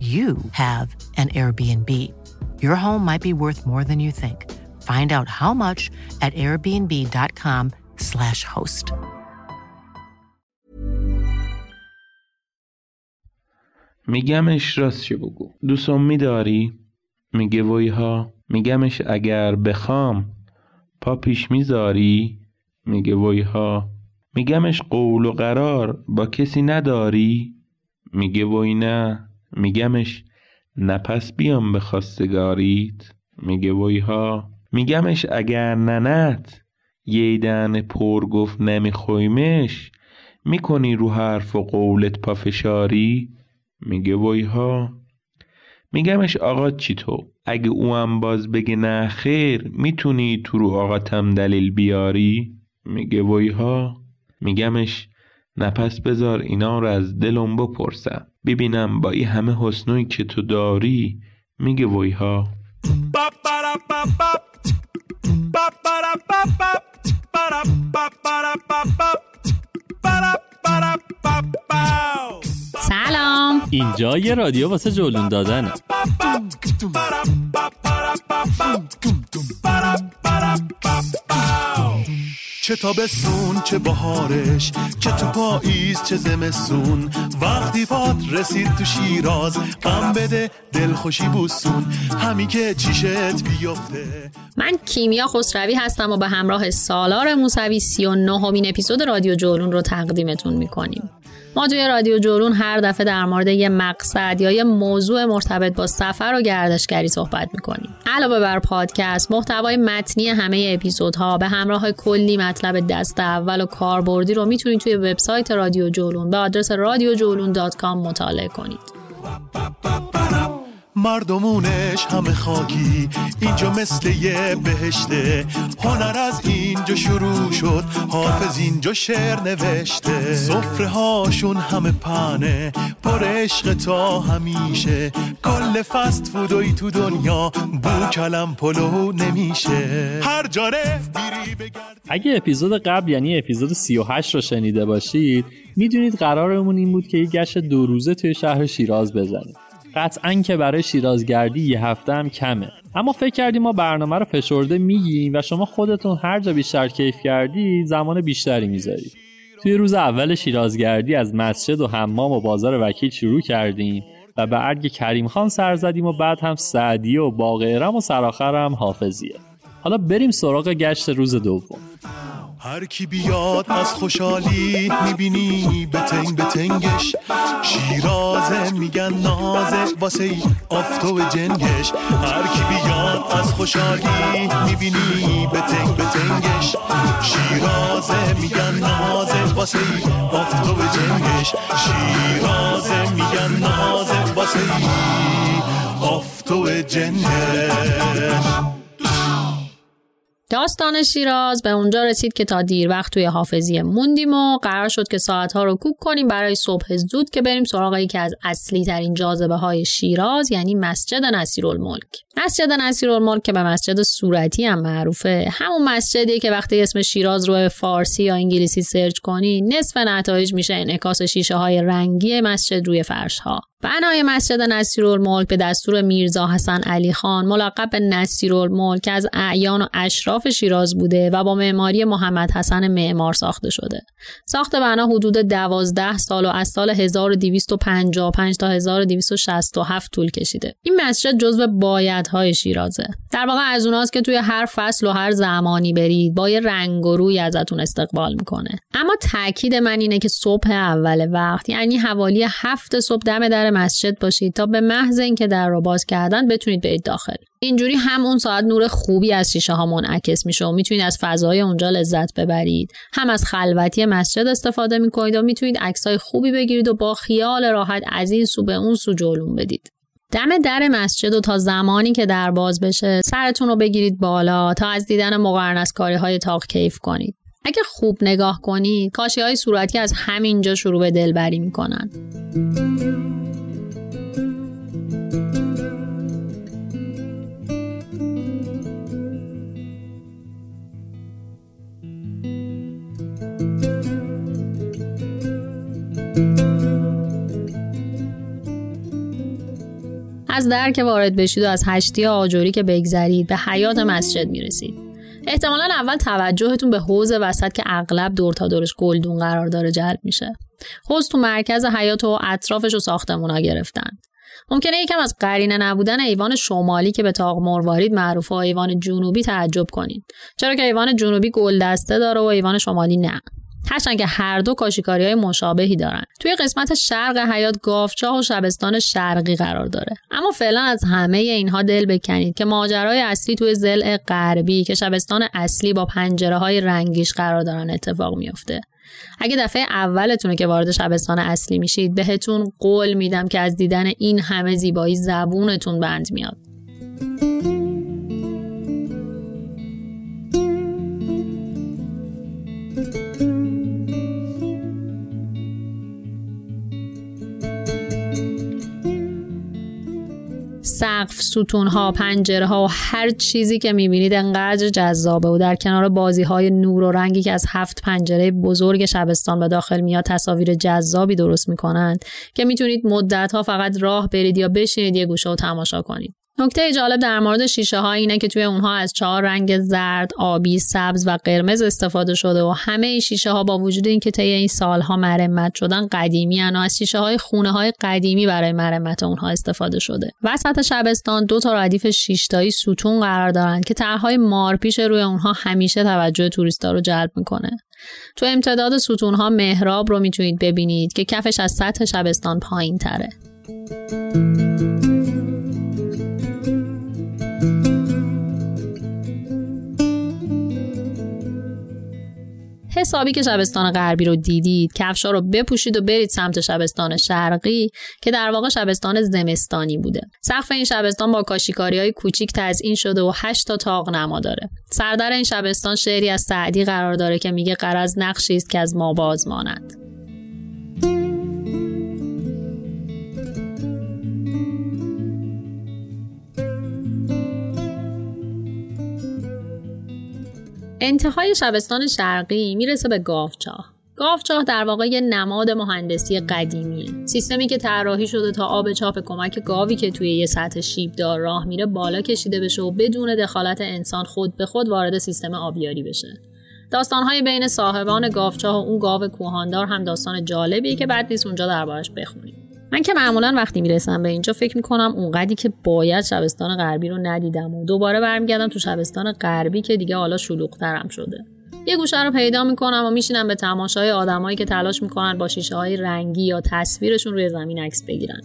you have an Airbnb. Your home might be worth more than you think. Find out how much at airbnb.com/slash host. میگمش راست بگو دوستم میداری؟ میگه ویها میگمش اگر بخوام پا پیش می‌ذاری؟ میگه ویها میگمش قول و قرار با کسی نداری؟ میگه وی نه میگمش نپس بیام به خواستگاریت. میگه ویها. میگمش اگر ننت یه دن پر گفت نمیخویمش می‌کنی رو حرف و قولت پافشاری. میگه ویها. میگمش آقا چی تو؟ اگه او هم باز بگه نه خیر می‌تونی تو رو آقاتم دلیل بیاری؟ میگه ویها. میگمش نپس بذار اینا رو از دلم بپرسم. ببینم با این همه حسنوی که تو داری میگه ویها. سلام. اینجا یه رادیو واسه جولون دادنه چه تابستون چه بهارش چه تو پاییز چه زمستون. وقتی پات رسید تو شیراز غم بده دلخوشی بوسون. همی که چیشت بیفته. من کیمیا خسروی هستم و به همراه سالار موسوی 39 همین اپیزود رادیو جولون رو تقدیمتون می‌کنیم. ما توی رادیو جولون هر دفعه در مورد یه مقصد یا یه موضوع مرتبط با سفر و گردشگری صحبت می‌کنیم. علاوه بر پادکست محتوای متنی همه اپیزودها به همراه کلی مطلب دست اول و کاربردی رو می‌تونید توی وبسایت رادیو جولون به آدرس رادیوجولون.com مطالعه کنید. مردمونش همه خاکی. اینجا مثل یه بهشته. هنر از اینجا شروع شد. حافظ اینجا شعر نوشته. صفره هاشون همه پنه پر عشق تا همیشه. کل فست فودوی تو دنیا. بو کلم پلو نمیشه. هر جاره اگه اپیزود قبل یعنی اپیزود 38 رو شنیده باشید می‌دونید قرارمون این بود که یه گشت دو روزه توی شهر شیراز بزنیم. قطعا که برای شیرازگردی یه هفته هم کمه. اما فکر کردیم ما برنامه رو فشرده میگیم و شما خودتون هر جا بیشتر کیف کردی زمان بیشتری می‌ذارید توی روز اول شیرازگردی از مسجد و حمام و بازار وکیل شروع کردیم و به ارگ کریم خان سر زدیم و بعد هم سعدی و باقیرم و سراخر هم حافظیه. حالا بریم سراغ گشت روز دوم. هر کی بیاد از خوشحالی می‌بینی بتنگ بتنگش. شیرازه میگن نازه واسه آفتو جنگش. هر کی بیاد از خوشحالی می‌بینی بتنگ بتنگش. شیرازه میگن نازه واسه آفتو جنگش. شیرازه میگن نازه واسه آفتو جنگش. داستان شیراز به اونجا رسید که تا دیر وقت توی حافظیه موندیم و قرار شد که ساعتها رو کوک کنیم. برای صبح زود که بریم سراغ یکی از اصلی ترین جاذبه های شیراز یعنی مسجد نصیرالملک. مسجد نصیرالملک که به مسجد صورتی هم معروفه همون مسجدیه که وقتی اسم شیراز رو به فارسی یا انگلیسی سرچ کنی نصف نتایج میشه انعکاس شیشه های رنگی مسجد روی فرش ها بنای مسجد نصیرالملک به دستور میرزا حسن علی خان ملقب به نصیرالملک از اعیان و اشراف شیراز بوده و با معماری محمد حسن معمار ساخته شده. ساخت بنا حدود 12 سال و از سال 1255 تا 1267 طول کشیده. این مسجد جزو بایدهای شیرازه. در واقع از اوناست که توی هر فصل و هر زمانی برید با یه رنگ و روی ازتون استقبال می‌کنه. اما تاکید من اینه که صبح اول وقت یعنی حوالی هفت صبح دم در مسجد باشید تا به محض اینکه در رو باز کردن بتونید برید داخل اینجوری هم اون ساعت نور خوبی از شیشه ها منعکس میشه و می‌تونید از فضای اونجا لذت ببرید هم از خلوتی مسجد استفاده می‌کنید و می‌تونید عکسای خوبی بگیرید و با خیال راحت از این سو به اون سو جلوم بدید دم در مسجد و تا زمانی که در باز بشه سرتون رو بگیرید بالا تا از دیدن مقرنسکاری های تاق کیف کنید. اگه خوب نگاه کنید کاشی های صورتی از همینجا شروع به دلبری می‌کنن. از در که وارد بشید و از هشتی آجوری که بگذرید به حیات مسجد می‌رسید. احتمالا اول توجهتون به حوز وسط که اغلب دور تا دورش گلدون قرار داره جلب میشه. حوز تو مرکز حیات و اطرافش و ساختمونا گرفتن. ممکنه یکم از قرینه نبودن ایوان شمالی که به تاق مروارید معروف و ایوان جنوبی تعجب کنید. چرا که ایوان جنوبی گلدسته داره و ایوان شمالی نه. هرچند که هر دو کاشیکاری های مشابهی دارن. توی قسمت شرق حیات گافچاه و شبستان شرقی قرار داره. اما فعلا از همه اینها دل بکنید که ماجرای اصلی توی زل غربی که شبستان اصلی با پنجره های رنگیش قرار دارن اتفاق میافته. اگه دفعه اولتونه که وارد شبستان اصلی میشید بهتون قول میدم که از دیدن این همه زیبایی زبونتون بند میاد. سقف ستون ها پنجره ها و هر چیزی که می‌بینید انقدر جذابه و در کنار بازی های نور و رنگی که از هفت پنجره بزرگ شبستان به داخل میاد تصاویر جذابی درست می‌کنند که می‌تونید مدت ها فقط راه برید یا بشینید یه گوشه و تماشا کنید. نکته جالب در مورد شیشه ها اینه که توی اونها از چهار رنگ زرد، آبی، سبز و قرمز استفاده شده و همه این شیشه ها با وجود اینکه طی این سالها مرمت شدن قدیمی و از شیشه های خونه های قدیمی برای مرمت اونها استفاده شده. وسط شبستان دو تا ردیف شیشتایی ستون قرار دارند که طرحهای مارپیش روی اونها همیشه توجه توریستا رو جلب می‌کنه. تو امتداد ستون ها محراب رو می‌تونید ببینید که کفش از سطح شبستان پایین تره. حسابی که شبستان غربی رو دیدید کفشا رو بپوشید و برید سمت شبستان شرقی که در واقع شبستان زمستانی بوده. سقف این شبستان با کاشیکاری های کوچیک تزئین شده و 8 تا تاق نما داره. سردر این شبستان شعری از سعدی قرار داره که میگه قرض نقشی است که از ما باز ماند انتهای شبستان شرقی می‌رسه به گاوچاه. گاوچاه در واقع یه نماد مهندسی قدیمیه. سیستمی که طراحی شده تا آب چاپ کمک گاوی که توی یه سطح شیبدار راه میره بالا کشیده بشه و بدون دخالت انسان خود به خود وارد سیستم آبیاری بشه. داستانهای بین صاحبان گاوچاه و اون گاو کوهاندار هم داستان جالبیه که بعد نیست اونجا دربارش بخونیم. من که معمولا وقتی می‌رسم به اینجا فکر می‌کنم اونقدی که باید شبستان غربی رو ندیدم و دوباره برمیگردم تو شبستان غربی که دیگه حالا شلوغترم شده. یه گوشه رو پیدا می‌کنم و میشینم به تماشای آدمایی که تلاش می‌کنن با شیشه های رنگی یا تصویرشون روی زمین عکس بگیرن.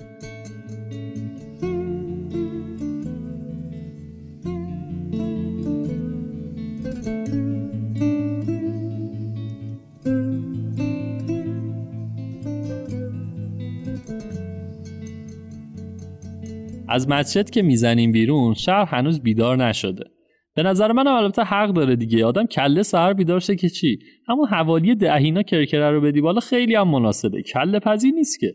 از مسجد که می‌زنیم بیرون شهر هنوز بیدار نشده. به نظر من البته حق داره دیگه. آدم کله سر بیدار که چی؟ همون حوالی دهینا کرکره رو بدی بالا خیلی هم مناسبه. کله پذیر نیست که.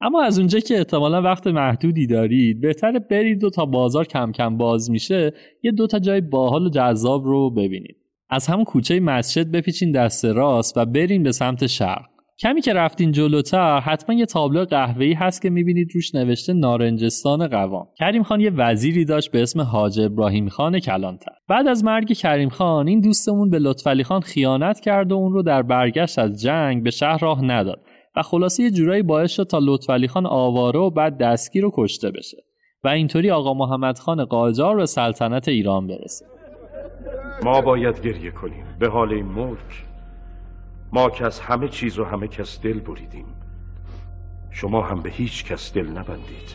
اما از اونجا که احتمالا وقت محدودی دارید بهتره برید و تا بازار کم کم باز میشه یه دو تا جای باحال و جذاب رو ببینید. از همون کوچه مسجد بپیچین دست راست و برین به سمت شرق کمی که رفتین جلوتر حتما یه تابلو قهوه‌ای هست که می‌بینید روش نوشته نارنجستان قوام. کریم خان یه وزیری داشت به اسم حاج ابراهیم خان کلانتر. بعد از مرگ کریم خان این دوستمون به لطفعلی خان خیانت کرد و اون رو در برگشت از جنگ به شهر راه نداد. و خلاصه یه جورایی باعث شد تا لطفعلی خان آواره و بعد دستگیر و کشته بشه. و اینطوری آقا محمد خان قاجار به سلطنت ایران برسه. ما باید گریه کنیم. به حال این ملک ما که از همه چیز و همه کس دل بریدیم. شما هم به هیچ کس دل نبندید.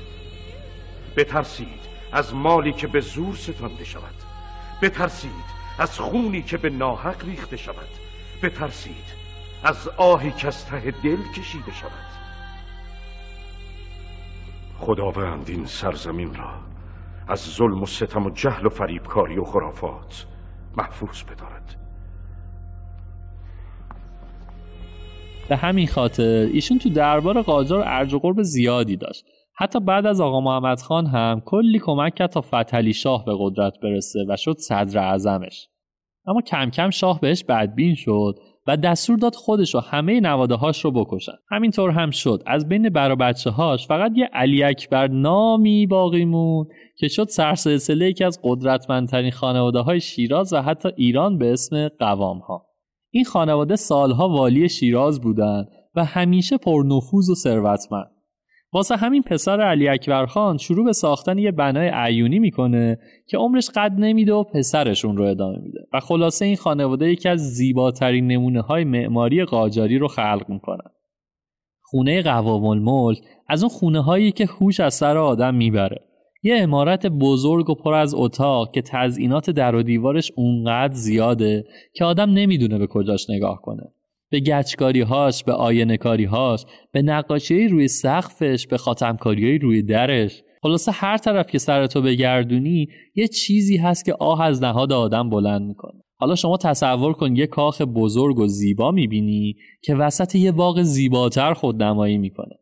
بترسید از مالی که به زور ستانده شود. بترسید از خونی که به ناحق ریخته شود. بترسید از آهی که از ته دل کشیده شود. خداوند این سرزمین را از ظلم و ستم و جهل و فریبکاری و خرافات محفوظ بدارد. به همین خاطر ایشون تو دربار قاجار ارج و قرب زیادی داشت. حتی بعد از آقا محمد خان هم کلی کمک کرد تا فتحعلی شاه به قدرت برسه و شد صدر اعظمش. اما کم کم شاه بهش بدبین شد و دستور داد خودش و همه نواده هاش رو بکشن. همینطور هم شد. از بین برا بچه هاش فقط یه علی اکبر نامی باقی مون که شد سرسلسله یکی از قدرتمندترین خانواده های شیراز و حتی ایران به اسم قوام ها این خانواده سالها والی شیراز بودند و همیشه پرنفوذ و ثروتمند. واسه همین پسر علی اکبر خان شروع به ساختن یه بنای عیونی می‌کنه که عمرش قد نمیده و پسرشون رو ادامه میده. و خلاصه این خانواده یکی از زیباترین نمونه های معماری قاجاری رو خلق می‌کنن خونه قوام الملک از اون خونه هایی که هوش از سر آدم می‌بره. یه امارت بزرگ و پر از اتاق که تزئینات در و دیوارش اونقدر زیاده که آدم نمی‌دونه به کجاش نگاه کنه. به گچکاری هاش به آینه کاری هاش به نقاشی روی سقفش به خاتمکاری روی درش. خلاصه هر طرف که سرتو بگردونی یه چیزی هست که آه از نهاد آدم بلند می‌کنه. حالا شما تصور کن یه کاخ بزرگ و زیبا می‌بینی که وسط یه باغ زیباتر خودنمایی می‌کنه.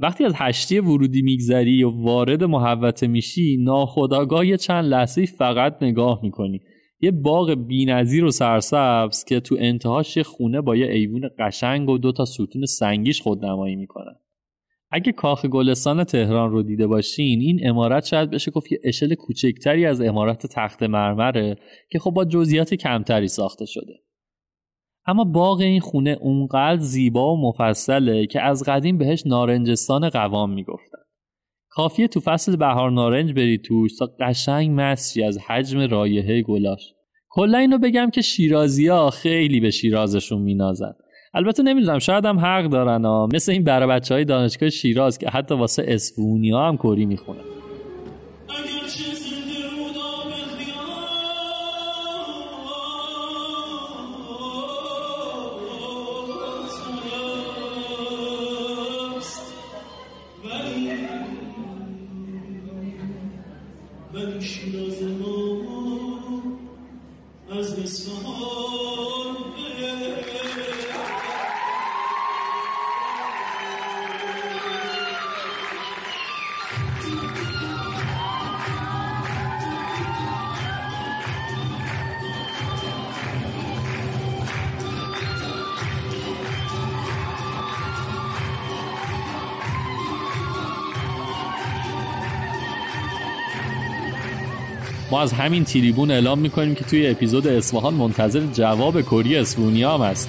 وقتی از هشتی ورودی میگذری و وارد محوطه میشی ناخداگاه یه چند لحظه فقط نگاه می‌کنی. یه باغ بینظیر و سرسبز که تو انتهاش یه خونه با یه ایوون قشنگ و دو تا ستون سنگیش خودنمایی می‌کنن اگه کاخ گلستان تهران رو دیده باشین این امارت شاید بشه گفت یه اشل کوچکتری از امارت تخت مرمره که خب با جزئیات کمتری ساخته شده. اما باغ این خونه اونقدر زیبا و مفصله که از قدیم بهش نارنجستان قوام می‌گفتن. کافیه تو فصل بهار نارنج بری توش تا قشنگ مصری از حجم رایحه گلاش. کلا اینو بگم که شیرازی خیلی به شیرازشون مینازن. البته نمی‌دونم شاید هم حق دارن ها. مثل این برای بچه های دانشگاه شیراز که حتی واسه اسفونی ها هم کری می‌خونن. از همین تریبون اعلام می‌کنیم که توی اپیزود اصفهان منتظر جواب کری هم هست.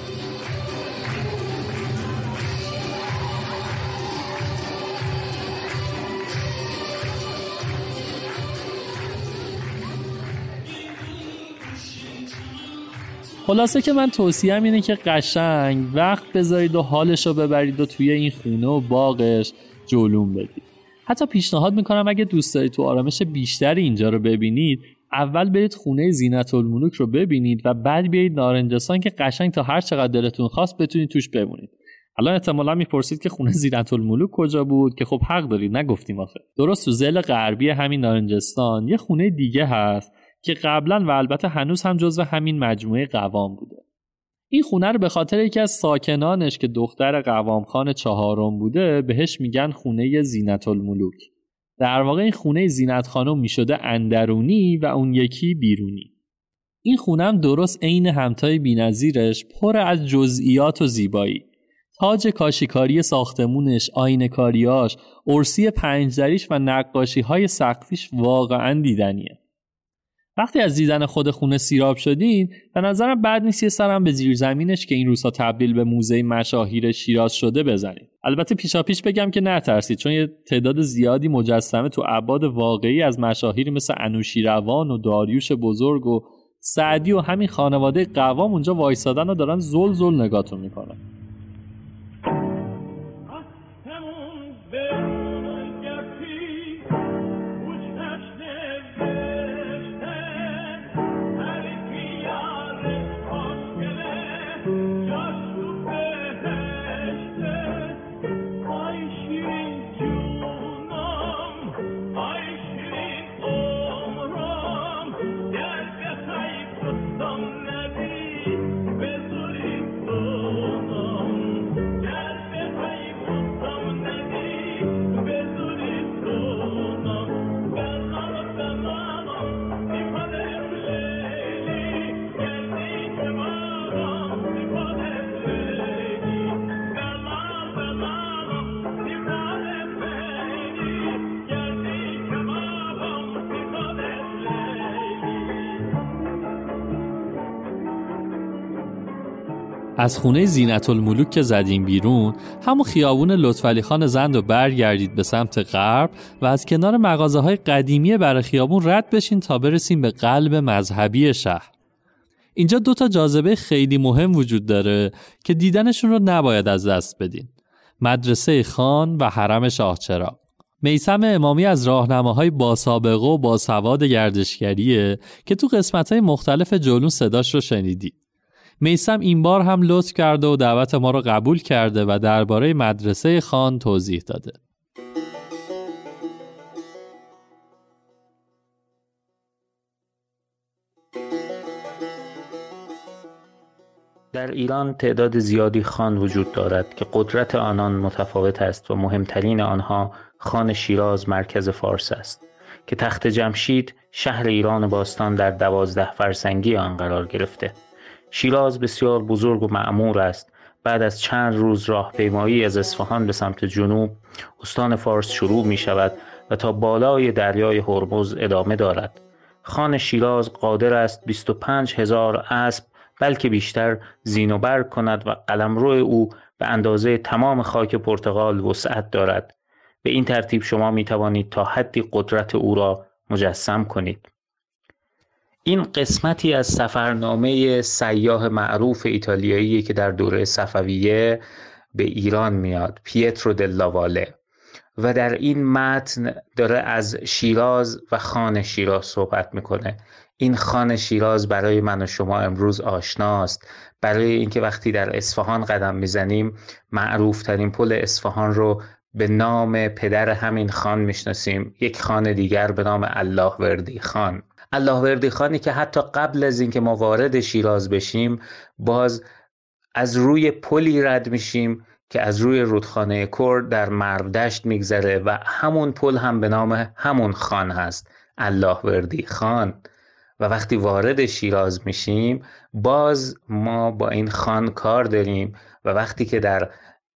خلاصه که من توصیم اینه که قشنگ وقت بذارید و حالش رو ببرید و توی این خونه و باغش جلوم بدید. حتی پیشنهاد می‌کنم اگه دوست دارید تو آرامش بیشتری اینجا رو ببینید اول برید خونه زینت الملوک رو ببینید و بعد بیایید نارنجستان که قشنگ تا هر چقدر دلتون خواست بتونید توش بمونید. الان احتمالا می‌پرسید که خونه زینت الملوک کجا بود؟ که خب حق دارید نگفتیم آخه. درست تو زل غربی همین نارنجستان یه خونه دیگه هست که قبلا و البته هنوز هم جزو همین مجموعه قوام بوده. این خونه رو به خاطر یکی از ساکنانش که دختر قوام خان چهارم بوده بهش میگن خونه زینت الملوک در واقع این خونه زینت خانم می‌شده اندرونی و اون یکی بیرونی. این خونه هم درست عین همتای بینظیرش پر از جزئیات و زیبایی. تاج کاشیکاری ساختمونش، آین کاریاش، ارسی پنجدریش و نقاشی های سقفیش واقعا دیدنیه. وقتی از دیدن خود خونه سیراب شدین به نظرم بد نیست یه سرم به زیرزمینش که این روزها تبدیل به موزه مشاهیر شیراز شده بزنید البته پیشا پیش بگم که نترسید چون یه تعداد زیادی مجسمه تو عباد واقعی از مشاهیری مثل انوشیروان و داریوش بزرگ و سعدی و همین خانواده قوام اونجا وایسادن و دارن زل زل نگاتون می‌کنن. از خونه زینت الملوک که زدیم بیرون همون خیابون لطفعلی خان زند و برگردید به سمت غرب و از کنار مغازه های قدیمی بر خیابون رد بشین تا برسیم به قلب مذهبی شهر. اینجا دو تا جاذبه خیلی مهم وجود داره که دیدنشون رو نباید از دست بدین. مدرسه خان و حرم شاهچراغ میسم امامی از راهنماهای با سابقه و با سواد گردشگریه که تو قسمتهای مختلف جلون صداش رو شنیدید میسم این بار هم لطف کرده و دعوت ما را قبول کرده و درباره مدرسه خان توضیح داده. در ایران تعداد زیادی خان وجود دارد که قدرت آنان متفاوت است و مهمترین آنها خان شیراز مرکز فارس است که تخت جمشید شهر ایران باستان در دوازده فرسنگی آن قرار گرفته شیراز بسیار بزرگ و معمور است. بعد از چند روز راهپیمایی از اصفهان به سمت جنوب استان فارس شروع می شود و تا بالای دریای هرمز ادامه دارد. خان شیراز قادر است 25 هزار اسب بلکه بیشتر زین و بر کند و قلمرو او به اندازه تمام خاک پرتغال وسعت دارد. به این ترتیب شما می توانید تا حدی قدرت او را مجسم کنید. این قسمتی از سفرنامه سیاه معروف ایتالیایی که در دوره صفویه به ایران میاد پیترو دلاواله و در این متن داره از شیراز و خان شیراز صحبت می‌کنه. این خان شیراز برای من و شما امروز آشناست برای اینکه وقتی در اصفهان قدم می‌زنیم معروف ترین پل اصفهان رو به نام پدر همین خان می‌شناسیم. یک خان دیگر به نام الله وردی خان. الله وردی خانی که حتی قبل از اینکه ما وارد شیراز بشیم باز از روی پلی رد میشیم که از روی رودخانه کرد در مرودشت میگذره و همون پل هم به نام همون خان هست الله وردی خان و وقتی وارد شیراز میشیم باز ما با این خان کار داریم و وقتی که در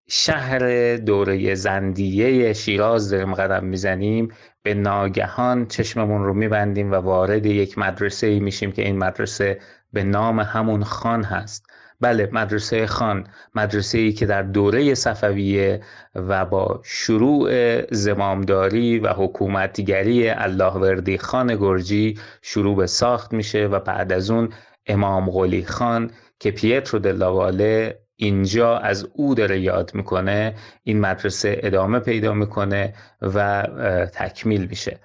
شهر دوره زندیه شیراز داریم قدم می‌زنیم به ناگهان چشممون رو میبندیم و وارد یک مدرسه ای میشیم که این مدرسه به نام همون خان هست. بله مدرسه خان مدرسه ای که در دوره صفویه و با شروع زمامداری و حکومتگری الله وردی خان گرجی شروع به ساخت میشه و بعد از اون امام غلی خان که پیترو دلاواله اینجا از او داره یاد می‌کنه این مدرسه ادامه پیدا می‌کنه و تکمیل میشه.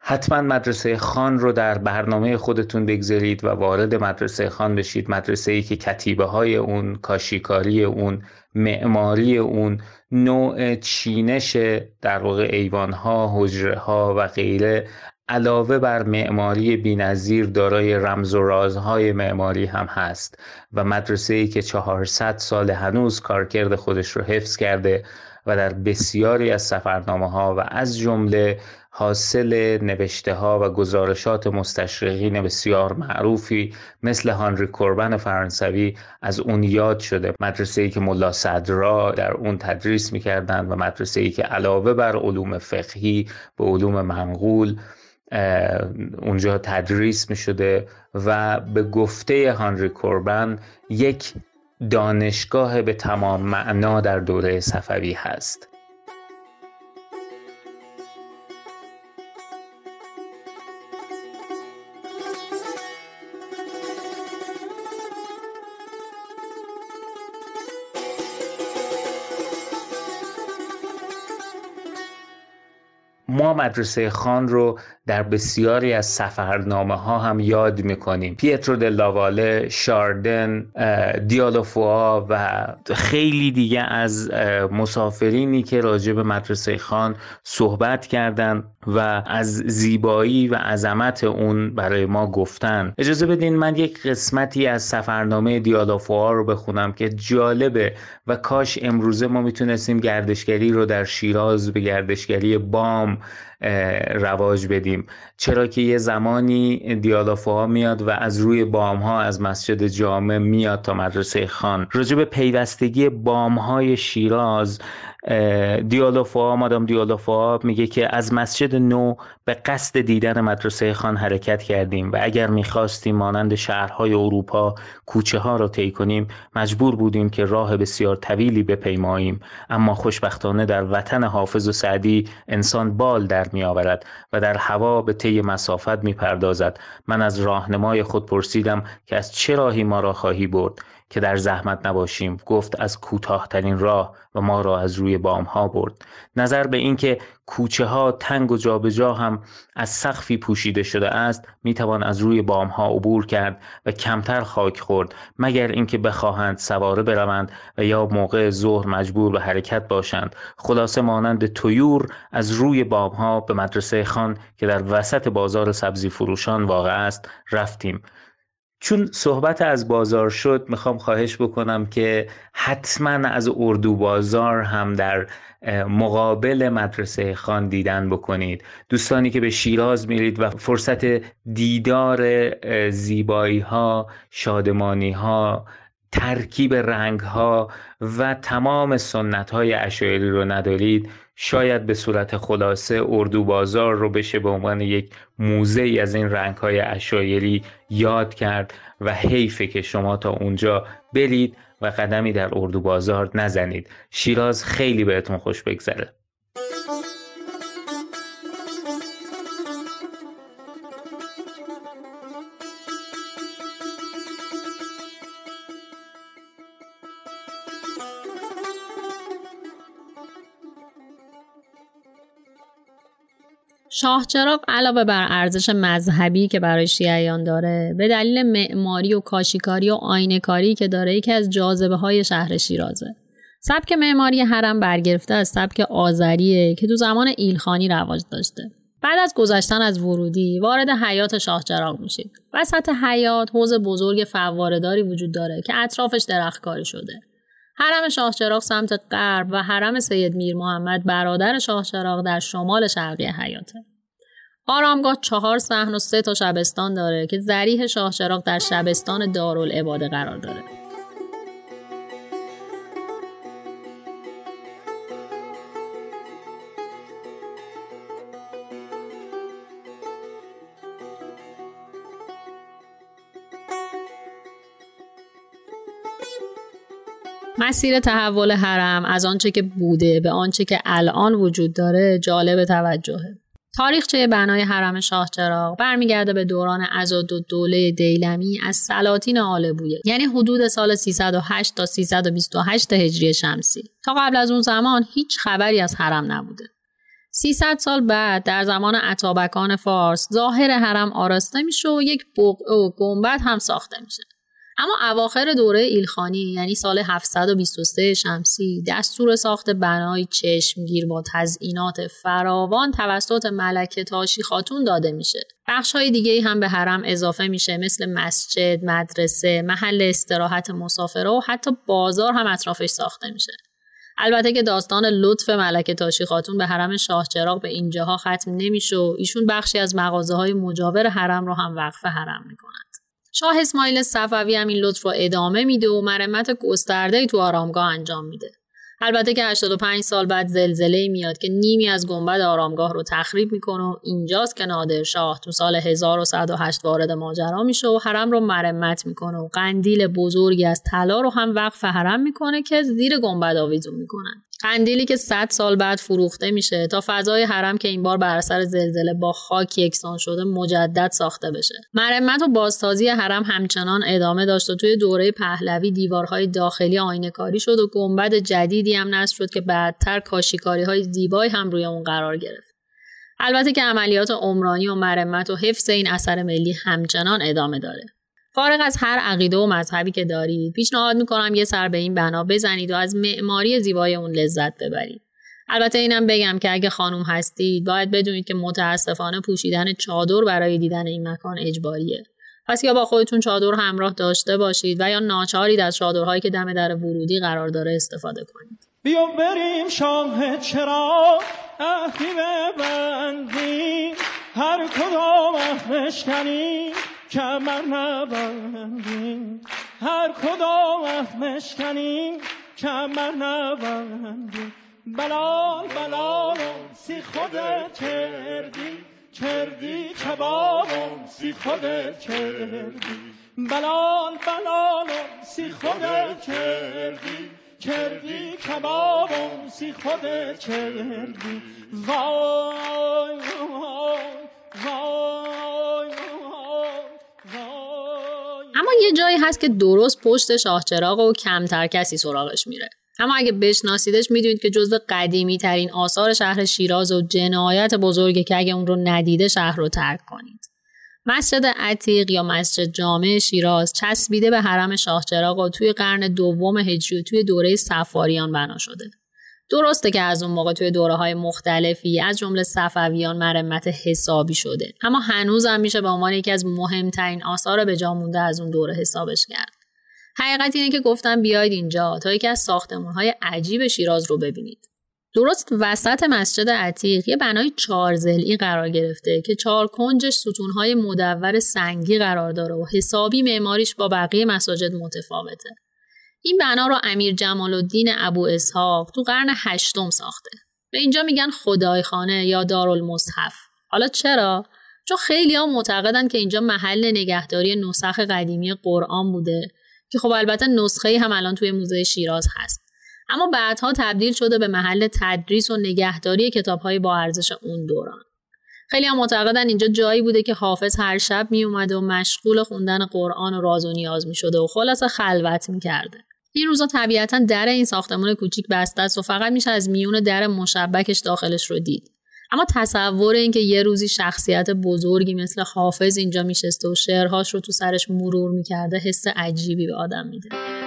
حتما مدرسه خان رو در برنامه خودتون بگذارید و وارد مدرسه خان بشید. مدرسه ای که کتیبه های اون کاشیکاری اون معماری اون نوع چینش در واقع ایوان ها حجره ها و غیره علاوه بر معماری بینظیر دارای رمز و رازهای معماری هم هست و مدرسه ای که 400 سال هنوز کارکرد خودش رو حفظ کرده و در بسیاری از سفرنامه ها و از جمله حاصل نوشته ها و گزارشات مستشرقین بسیار معروفی مثل هانری کوربن فرانسوی از اون یاد شده. مدرسه ای که ملا صدرا در اون تدریس می‌کردند و مدرسه ای که علاوه بر علوم فقهی به علوم منقول اونجا تدریس می شده و به گفته هانری کوربن یک دانشگاه به تمام معنا در دوره صفوی هست. ما مدرسه خان رو در بسیاری از سفرنامه ها هم یاد می‌کنیم. پیترو دلاواله شاردن دیالوفوا و خیلی دیگه از مسافرینی که راجع به مدرسه خان صحبت کردن. و از زیبایی و عظمت اون برای ما گفتن. اجازه بدین من یک قسمتی از سفرنامه دیالوفوا رو بخونم که جالبه و کاش امروزه ما می‌تونستیم گردشگری رو در شیراز به گردشگری بام رواج بدیم. چرا که یه زمانی دیالافوها میاد و از روی بام ها از مسجد جامع میاد تا مدرسه خان. راجع به پیوستگی بام های شیراز دیالوفا مادام دیالوفا میگه که از مسجد نو به قصد دیدن مدرسه خان حرکت کردیم و اگر می‌خواستیم مانند شهرهای اروپا کوچه ها را طی کنیم مجبور بودیم که راه بسیار طویلی بپیماییم. اما خوشبختانه در وطن حافظ و سعدی انسان بال در میآورد و در هوا به طی مسافت می‌پردازد. من از راهنمای خود پرسیدم که از چه راهی ما را خواهی برد؟ که در زحمت نباشیم گفت از کوتاهترین راه و ما را از روی بام ها برد. نظر به اینکه کوچه ها تنگ و جابجا هم از سقفی پوشیده شده است می توان از روی بام ها عبور کرد و کمتر خاک خورد مگر اینکه بخواهند سواره بروند و یا موقع ظهر مجبور به حرکت باشند. خلاصه مانند تویور از روی بام ها به مدرسه خان که در وسط بازار سبزی فروشان واقع است رفتیم. چون صحبت از بازار شد می‌خوام خواهش بکنم که حتما از اردو بازار هم در مقابل مدرسه خان دیدن بکنید. دوستانی که به شیراز میرید و فرصت دیدار زیبایی ها شادمانی ها ترکیب رنگ ها و تمام سنت های اشایری رو ندارید شاید به صورت خلاصه اردو بازار رو بشه به عنوان یک موزه ای از این رنگ های اشایری یاد کرد و حیفه که شما تا اونجا برید و قدمی در اردو بازار نزنید. شیراز خیلی بهتون خوش بگذره. شاه چراغ علاوه بر ارزش مذهبی که برای شیعیان داره به دلیل معماری و کاشیکاری و آینهکاری که داره یکی از جاذبه های شهر شیرازه. سبک معماری حرم برگرفته از سبک آذریه که تو زمان ایلخانی رواج داشته. بعد از گذشتن از ورودی وارد حیات شاه چراغ میشید وسط حیات حوز بزرگ فوارداری وجود داره که اطرافش درختکاری شده. حرم شاهچراغ سمت غرب و حرم سید میر محمد برادر شاهچراغ در شمال شرقی حیاته. آرامگاه چهار صحن و سه تا شبستان داره که ذریح شاهچراغ در شبستان دارالعباده قرار داره. مسیر تحول حرم از آنچه که بوده به آنچه که الان وجود داره جالب توجهه. تاریخچه بنای حرم شاه چراغ برمیگرده به دوران ازاد و دوله دیلمی از سلاطین آل بویه یعنی حدود سال 308 تا 328 هجری شمسی. تا قبل از اون زمان هیچ خبری از حرم نبوده. 300 سال بعد در زمان عطابکان فارس ظاهر حرم آراسته میشه و یک بقعه و گنبد هم ساخته میشه. اما اواخر دوره ایلخانی یعنی سال 723 شمسی دستور ساخت بنای چشمگیر با تزئینات فراوان توسط ملکه تاشی خاتون داده میشه. بخش های دیگه هم به حرم اضافه میشه مثل مسجد، مدرسه، محل استراحت مسافره و حتی بازار هم اطرافش ساخته میشه. البته که داستان لطف ملکه تاشی خاتون به حرم شاه چراغ به اینجاها ختم نمیشه و ایشون بخشی از مغازه های مجاور حرم رو هم وقف حرم می‌کنند. شاه اسماعیل صفوی هم این لطف رو ادامه میده و مرمت گسترده تو آرامگاه انجام میده. البته که 85 سال بعد زلزله میاد که نیمی از گنبد آرامگاه رو تخریب می‌کنه و اینجاست که نادرشاه تو سال 1108 وارد ماجرا میشه و حرم رو مرمت می‌کنه و قندیل بزرگی از طلا رو هم وقف حرم می‌کنه که زیر گنبد آویزون می‌کنن قندیلی که 100 سال بعد فروخته میشه تا فضای حرم که این بار بر اثر زلزله با خاک یکسان شده مجدد ساخته بشه. مرمت و بازسازی حرم همچنان ادامه داشت و توی دوره پهلوی دیوارهای داخلی آینه کاری شد و گنبد جدیدی هم نصب شد که بعدتر کاشیکاری های هم روی اون قرار گرفت. البته که عملیات عمرانی و مرمت و حفظ این اثر ملی همچنان ادامه داره. فارغ از هر عقیده و مذهبی که دارید پیشنهاد می‌کنم یه سر به این بنا بزنید و از معماری زیبای اون لذت ببرید. البته اینم بگم که اگه خانم هستید باید بدونید که متاسفانه پوشیدن چادر برای دیدن این مکان اجباریه. پس یا با خودتون چادر همراه داشته باشید و یا ناچارید از چادرهایی که دم در ورودی قرار داره استفاده کنید. بیا بریم شاه چرا اهی ببندیم هر کدام مشکنیم کمر نبندیم هر کدام مشکنیم کمر نبندیم بلال بلال سی خودت کردی کردی کبابم سی خودت کردی. بلال بلال سی خودت کردی. کردی کبابم سی خودت کردی. وای وای وای اما یه جایی هست که درست پشت شاهچراغ و کمتر کسی سراغش میره. اما اگه بشناسیدش می‌دونید که جزو قدیمی ترین آثار شهر شیراز و جنایت بزرگه که اگه اون رو ندیده شهر رو ترک کنید. مسجد عتیق یا مسجد جامع شیراز چسبیده به حرم شاهچراغ و توی قرن دوم هجری توی دوره سفاریان بنا شده. درسته که از اون موقع توی دوره های مختلفی از جمله صفویان مرمت حسابی شده اما هنوز هم میشه به عنوان یکی از مهمترین آثار به جا مونده از اون دوره حسابش کرد. حقیقت اینه که گفتم بیاید اینجا تا یکی از ساختمون های عجیب شیراز رو ببینید. درست وسط مسجد عتیق یه بنای چارزلی قرار گرفته که چهار کنجش ستونهای مدور سنگی قرار داره و حسابی معماریش با بقیه مساجد متفاوته این بنا رو امیر جمال الدین ابو اسحاق تو قرن هشتم ساخته. به اینجا میگن خدای خانه یا دارالمصحف. حالا چرا؟ چون خیلی ها معتقدن که اینجا محل نگهداری نسخ قدیمی قرآن بوده که خب البته نسخه هم الان توی موزه شیراز هست. اما بعدها تبدیل شده به محل تدریس و نگهداری کتابهای با ارزش اون دوران. خیلی هم معتقدن اینجا جایی بوده که حافظ هر شب می اومده و مشغول خوندن قرآن و راز و نیاز می شده و خلاصه خلوت می کرده. این روزا طبیعتا در این ساختمان کوچیک بسته است و فقط میشه از میون در مشبکش داخلش رو دید اما تصور اینکه یه روزی شخصیت بزرگی مثل حافظ اینجا میشسته و شعرهاش رو تو سرش مرور می‌کرده حس عجیبی به آدم میده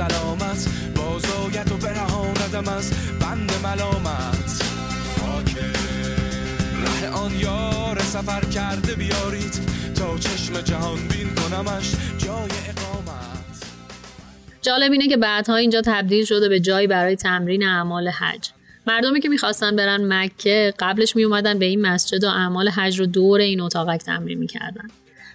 سلامت. بازایت و برهاندم از بند ملامت. ره آن یار سفر کرده بیارید. تا چشم جهان بین کنمش جای اقامت. جالب اینه که بعدها اینجا تبدیل شده به جایی برای تمرین اعمال حج. مردمی که می‌خواستن برن مکه قبلش میومدن به این مسجد و اعمال حج رو دور این اتاقک تمرین می‌کردن.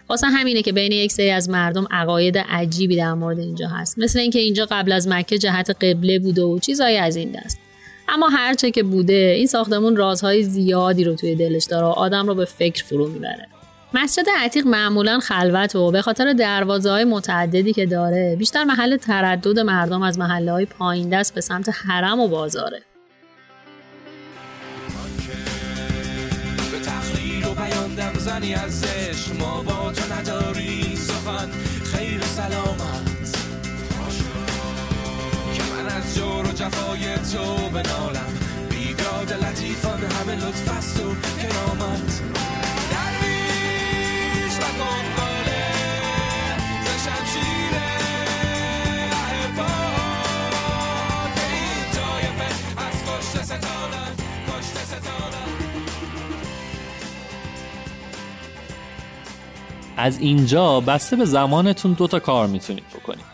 واسه همینه که بین یک سری از مردم عقاید عجیبی در مورد اینجا هست. مثل اینکه اینجا قبل از مکه جهت قبله بوده و چیزهایی از این دست. اما هرچه که بوده این ساختمون رازهای زیادی رو توی دلش داره و آدم رو به فکر فرو می‌بره. مسجد عتیق معمولا خلوت و به خاطر دروازه های متعددی که داره بیشتر محل تردد مردم از محله های پایین دست به سمت حرم و بازاره. بزنی از عشق ما با تو نداری سخن خیر سلامت. که من از جور و جفای تو بنالم بیداد لطیفان همه لطف است و کرامت. از اینجا بسته به زمانتون دوتا کار می‌تونید بکنید.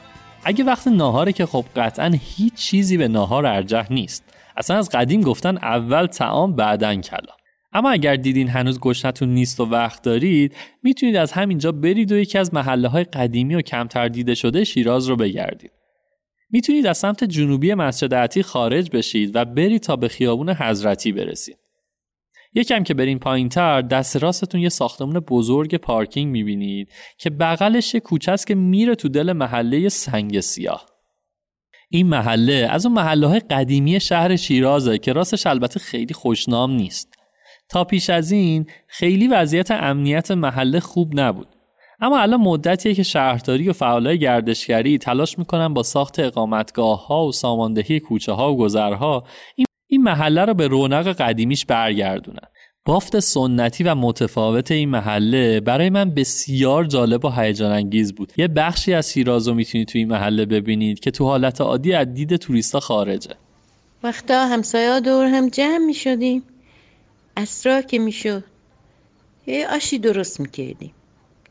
اگه وقت ناهاره که خب قطعا هیچ چیزی به ناهار ارجح نیست. اصلا از قدیم گفتن اول تعام بعدن کلا اما اگر دیدین هنوز گشنتون نیست و وقت دارید می‌تونید از همینجا برید و یکی از محله های قدیمی و کمتر دیده شده شیراز رو بگردید. می‌تونید از سمت جنوبی مسجد عتیق خارج بشید و برید تا به خیابون حضرتی برسید. یکم که برین پایین تر دست راستتون یه ساختمون بزرگ پارکینگ می‌بینید که بغلش یه است که میره تو دل محله سنگ سیاه. این محله از اون محله های قدیمی شهر شیرازه که راستش البته خیلی خوشنام نیست. تا پیش از این خیلی وضعیت امنیت محله خوب نبود. اما الان مدتیه که شهرداری و فعالای گردشگری تلاش می‌کنن با ساخت اقامتگاه ها و ساماندهی کوچه ها و گذرها این این محله رو به رونق قدیمیش برگردونن. بافت سنتی و متفاوت این محله برای من بسیار جالب و هیجان انگیز بود. یه بخشی از شیراز رو می‌تونید تو این محله ببینید که تو حالت عادی از دید توریستا خارجه. وقتا همسایه دور هم جمع می شدیم اسرا که می شد یه آشی درست می کردیم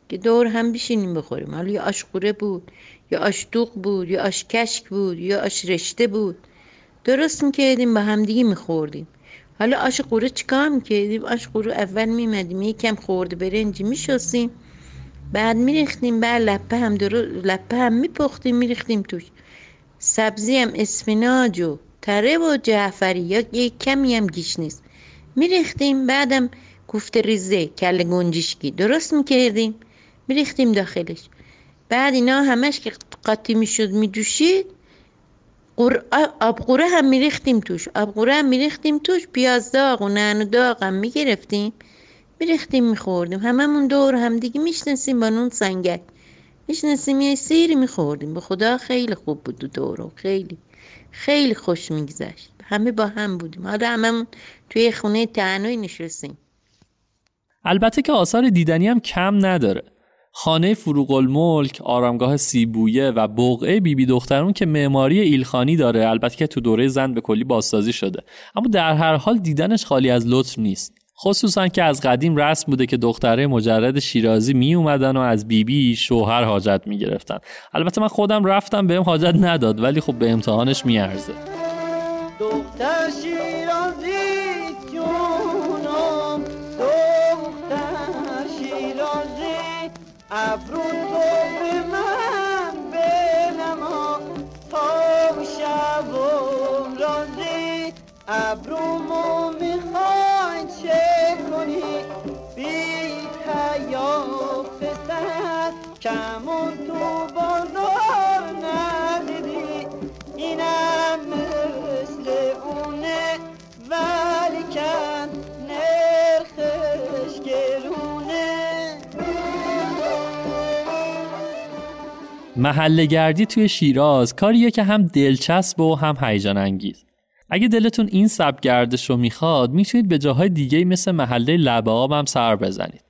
که دور هم بشینیم بخوریم. حالا یه آش بود یا آش دوغ بود یا آش کشک بود یا آش رشته بود. درست می‌کردیم با همدیگه میخوردیم. حالا آش قوره چیکار می‌کردیم؟ آش قوره اول میمدیم یکم خورده برنجی میشستیم. بعد میریختیم بعد لپه هم درو... لپه هم میپختیم میریختیم توش. سبزی هم اسفناج و تره و جعفری یا یک کمی هم گیش نیست. میریختیم بعدم کوفته ریزه کله گنجشکی. درست می‌کردیم. میریختیم داخلش. بعد اینا همش که قاطی می‌شد میجوشید. قر... آب قوره هم میریختیم توش. آب قوره هم میریختیم توش پیاز داغ و نعنا داغ هم می‌گرفتیم. میریختیم میخوردیم. هممون دور هم دیگه می‌شناسیم با نون سنگک. می‌شناسیم یه سیری میخوردیم. به خدا خیلی خوب بود و دورو. خیلی خیلی خوش میگذشت. همه با هم بودیم. حالا هممون توی خونه تنهایی نشستیم. البته که آثار دیدنی هم کم نداره. خانه فروغ الملک، آرامگاه سیبویه و بقعه بیبی دخترون که معماری ایلخانی داره. البته که تو دوره زن به کلی بازسازی شده. اما در هر حال دیدنش خالی از لطف نیست. خصوصا که از قدیم رسم بوده که دختره مجرد شیرازی می اومدن و از بیبی بی شوهر حاجت می گرفتن. البته من خودم رفتم بهم حاجت نداد ولی خب به امتحانش می ارزه. دختر ابرو تو به من بنما تا شب و رازی. ابرومو می‌خوای چه کنی؟ بی حیا پسر کمون محله گردی توی شیراز کاریه که هم دلچسب و هم هیجان انگیز. اگه دلتون این سب گردش رو می‌خواد می‌تونید به جاهای دیگه مثل محله لبه آب هم سر بزنید.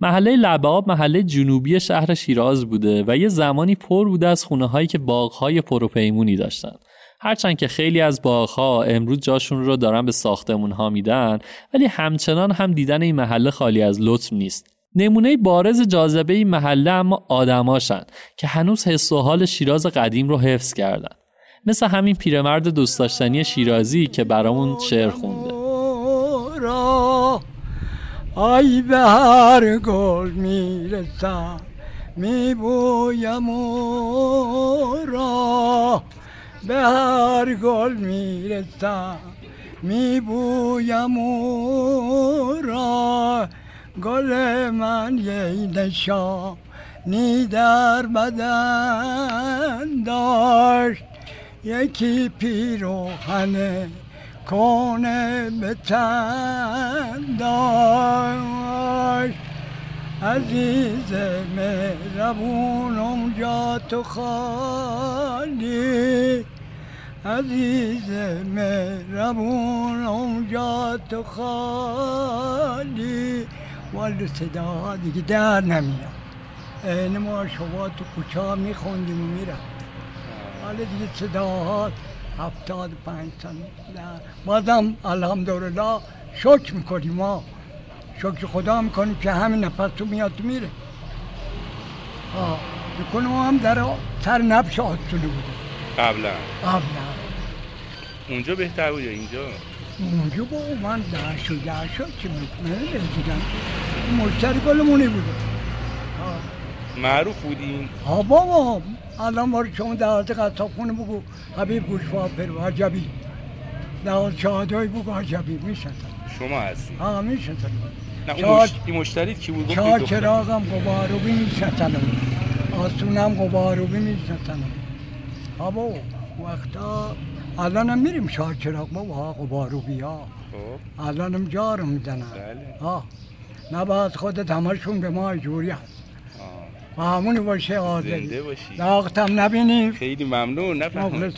محله لبه آب محله جنوبی شهر شیراز بوده و یه زمانی پر بوده از خونه هایی که باغهای پروپیمونی داشتن. هرچند که خیلی از باغها امروز جاشون رو دارن به ساختمون ها میدن ولی همچنان هم دیدن این محله خالی از لطف نیست. نمونه بارز جاذبه این محله اما آدماشن که هنوز حس و حال شیراز قدیم رو حفظ کردن. مثل همین پیرمرد دوست داشتنی شیرازی که برامون شعر خونده. ای به هر گل می‌رسم میبویم را. به هر گل می‌رسم میبویم را. گل من یه نشانی در بدن داشت. یکی پیروهن کنه به تن داشت. عزیز مهربون اونجا تو خالی. عزیز مهربون اونجا تو خالی. والا صدا دیگه در نمیاد. این ما شما تو کوچه میخوندیم و میرم حالا دیگه صداها هفتاد پنج سال بازم الحمدلله شکر می‌کنیم ما. شکر خدا می‌کنیم که همین نفس تو میاد تو میره. آه. می‌کنیم هم در سر نبش آسونه بوده قبلا. قبلا. اونجا بهتر بود یا اینجا؟ اونجا با من دهشو دهشو که می‌کنه دیدم مشتری گلمونی بوده. معروف بودین ها بابا الان بار شما دهات قصاب خونه بگو. حبیب گوشفا پر عجبی. دهات شهادایی بگو عجبی. میشن شما هستی؟ ها میشن نه اون مش... این مشتری کی بود؟ چا چراغم قباروبی میشتن آسونم قباروبی میشتن ها بابا وقتا الان هم میریم شاه چراغ بابا ها قباروبی ها خب الان هم جارو می‌زنن ها نه باید خودت همشون به ما جوری هست و همونی باشه باشی لاغتم نبینیم خیلی ممنون نفهمم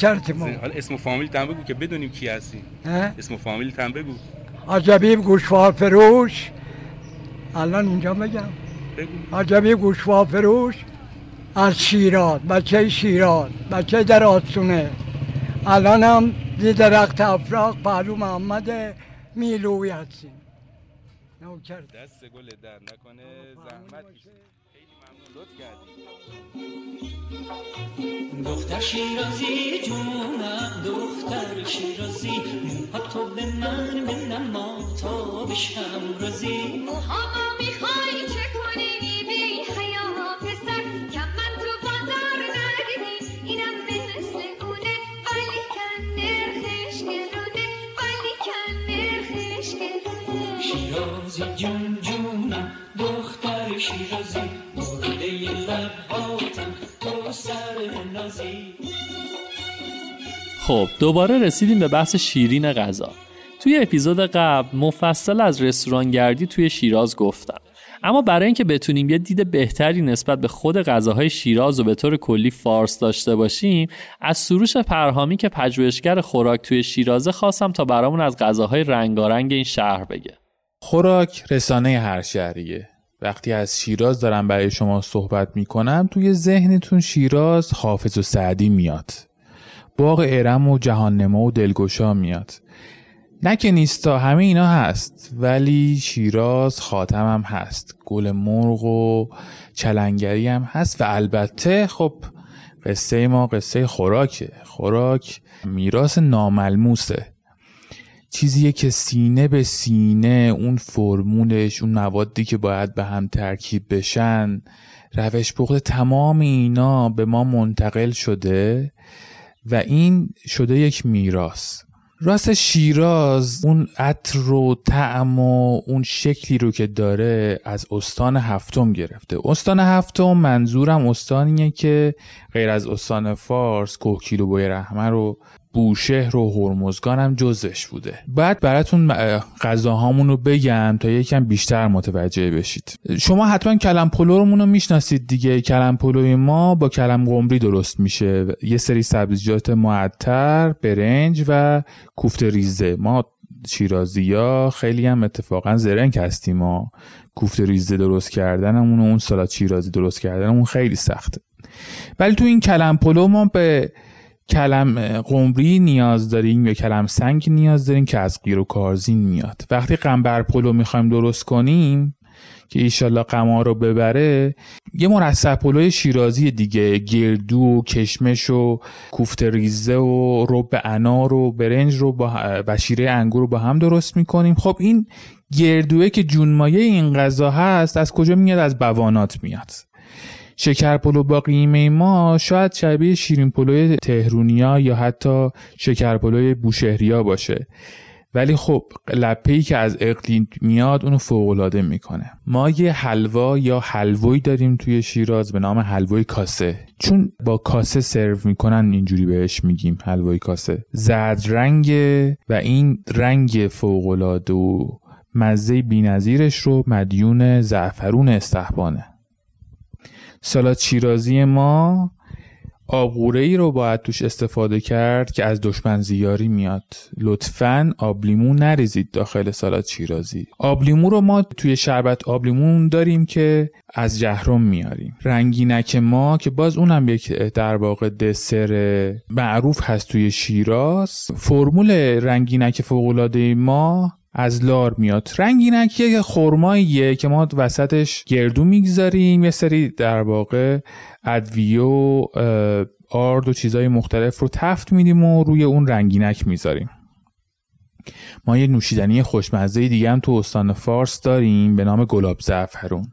حالا اسم و فامیل تم بگو که بدونیم کی هستی؟ اسم و فامیل تم بگو عجبی گوشوار فروش الان اینجا بگم عجبی گوشوار فروش از شیراز بچه شیراز بچه در آسونه الان هم دی درخت افراق پهلو محمد میلوی هستیم. نوکر دست گل در نکنه زحمت خیلی ممنون. لطف کردی. دختر شیرازی جونم دختر شیرازی. موها تو به من بنما تا بشم رازی موهامو می‌خوای جون دختر شیرازی مرده لباتم تو سر نازی. خب دوباره رسیدیم به بحث شیرین غذا. توی اپیزود قبل مفصل از رستورانگردی توی شیراز گفتم. اما برای اینکه بتونیم یه دید بهتری نسبت به خود غذاهای شیراز و به طور کلی فارس داشته باشیم از سروش پرهامی که پژوهشگر خوراک توی شیرازه خواستم تا برامون از غذاهای رنگارنگ این شهر بگه. خوراک رسانه هر شهریه. وقتی از شیراز دارم برای شما صحبت می‌کنم توی ذهنتون شیراز حافظ و سعدی میاد. باغ ارم و جهان و دلگشا میاد. نه که نیستا همه اینا هست ولی شیراز خاتم هم هست. گل مرغ و چلنگری هم هست و البته خب قصه ما قصه خوراکه. خوراک میراث ناملموسه. چیزیه که سینه به سینه اون فرمولش اون موادی که باید به هم ترکیب بشن روش پخت تمام اینا به ما منتقل شده و این شده یک میراث. راست شیراز اون عطر و طعم و اون شکلی رو که داره از استان هفتم گرفته. استان هفتم منظورم استانیه که غیر از استان فارس کوکیل و بوی رحمه رو بوشهر و هرمزگان هم جزش بوده. بعد براتون غذاهامون رو بگم تا یکم بیشتر متوجه بشید. شما حتما کلم پلو رو می‌شناسید دیگه. کلم پلوی ما با کلم قمری درست میشه. یه سری سبزیجات معطر برنج و کوفته ریزه. ما شیرازی ها خیلی هم اتفاقا زرنگ هستیم ما. کوفته ریزه درست کردنمون و اون سالات شیرازی درست کردنمون خیلی سخته. ولی تو این کلم پلو ما به کلم قمری نیاز داریم یا کلم سنگ نیاز داریم که از قیر و کارزین میاد. وقتی قنبر پلو می‌خوایم درست کنیم که ایشالله قما رو ببره یه مرصع پلوی شیرازی دیگه گردو و کشمش و کوفته ریزه و رب انار و برنج رو با و شیره انگور رو با هم درست می‌کنیم. خب این گردوه که جونمایه این غذا هست از کجا میاد؟ از بوانات میاد. شکر پلو با قیمه ما شاید شبیه شیرین پلوی تهرونیا یا حتی شکر پلوی بوشهریا باشه. ولی خب لپه که از اقلیم میاد اونو فوقالعاده می‌کنه. ما یه حلوا یا حلوایی داریم توی شیراز به نام حلوای کاسه. چون با کاسه سرو می‌کنن اینجوری بهش میگیم حلوای کاسه. زرد رنگ و این رنگ فوقالعاده و مزه بینظیرش رو مدیون زعفرون استحبانه سالاد شیرازی ما آبغوره ای رو باید توش استفاده کرد که از دشمن زیاری میاد. لطفا آبلیمو نریزید داخل سالاد شیرازی. آبلیمو رو ما توی شربت آبلیمون داریم که از جهرم میاریم. رنگینک ما که باز اونم یک در واقع دسر معروف هست توی شیراز. فرمول رنگینک فوقالعاده ما از لار میاد. رنگینک یه خرماییه که ما وسطش گردو می‌گذاریم. یه سری در واقع ادویه و آرد و چیزهای مختلف رو تفت میدیم و روی اون رنگینک می‌ذاریم. ما یه نوشیدنی خوشمزه دیگه هم تو استان فارس داریم به نام گلاب زعفرون.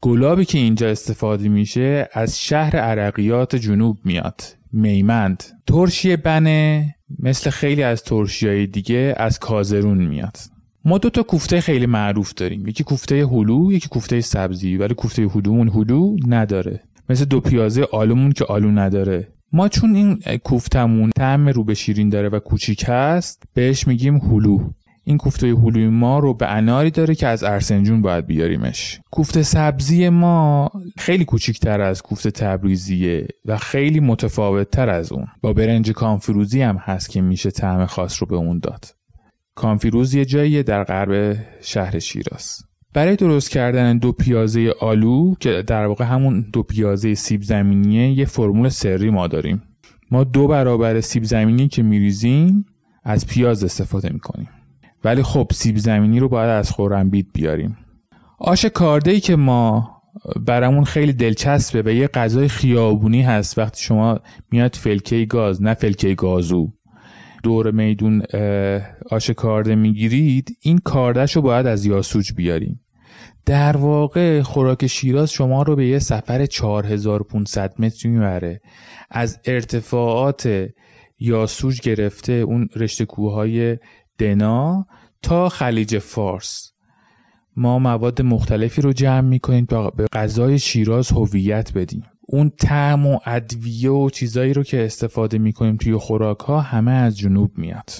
گلابی که اینجا استفاده میشه از شهر عرقیات جنوب میاد. میمند. ترشی بنه مثل خیلی از ترشیهای دیگه از کازرون میاد. ما دو تا کوفته خیلی معروف داریم. یکی کوفته هلو یکی کوفته سبزی ولی کوفته هلومون هلو نداره. مثل دو پیازه آلومون که آلو نداره. ما چون این کوفتمون طعم رو به شیرین داره و کوچیک هست بهش میگیم هلو. این کوفته هلوی ما رو به اناری داره که از ارسنجون باید بیاریمش. کوفته سبزی ما خیلی کوچیکتر از کوفته تبریزیه و خیلی متفاوت تر از اون. با برنج کانفروزی هم هست که میشه طعم خاص رو به اون داد. کانفیروز یه جاییه در غرب شهر شیراز. برای درست کردن دو پیازه آلو که در واقع همون دو پیازه سیب زمینیه یه فرمول سری ما داریم. ما دو برابر سیب زمینی که میریزیم از پیاز استفاده می‌کنیم. ولی خب سیب زمینی رو باید از خورنبید بیاریم. آش کارده ای که ما برامون خیلی دلچسبه و یه غذای خیابونی هست وقتی شما میاد فلکه گاز نه فلکه گازو. دور میدون آش کارده می‌گیرید این کاردش رو باید از یاسوج بیاریم. در واقع خوراک شیراز شما رو به یه سفر 4500 متری می‌بره. از ارتفاعات یاسوج گرفته اون رشته کوههای دنا تا خلیج فارس. ما مواد مختلفی رو جمع می‌کنیم تا به غذای شیراز هویت بدیم. اون طعم و ادویه و چیزایی رو که استفاده می‌کنیم توی خوراک ها همه از جنوب میاد.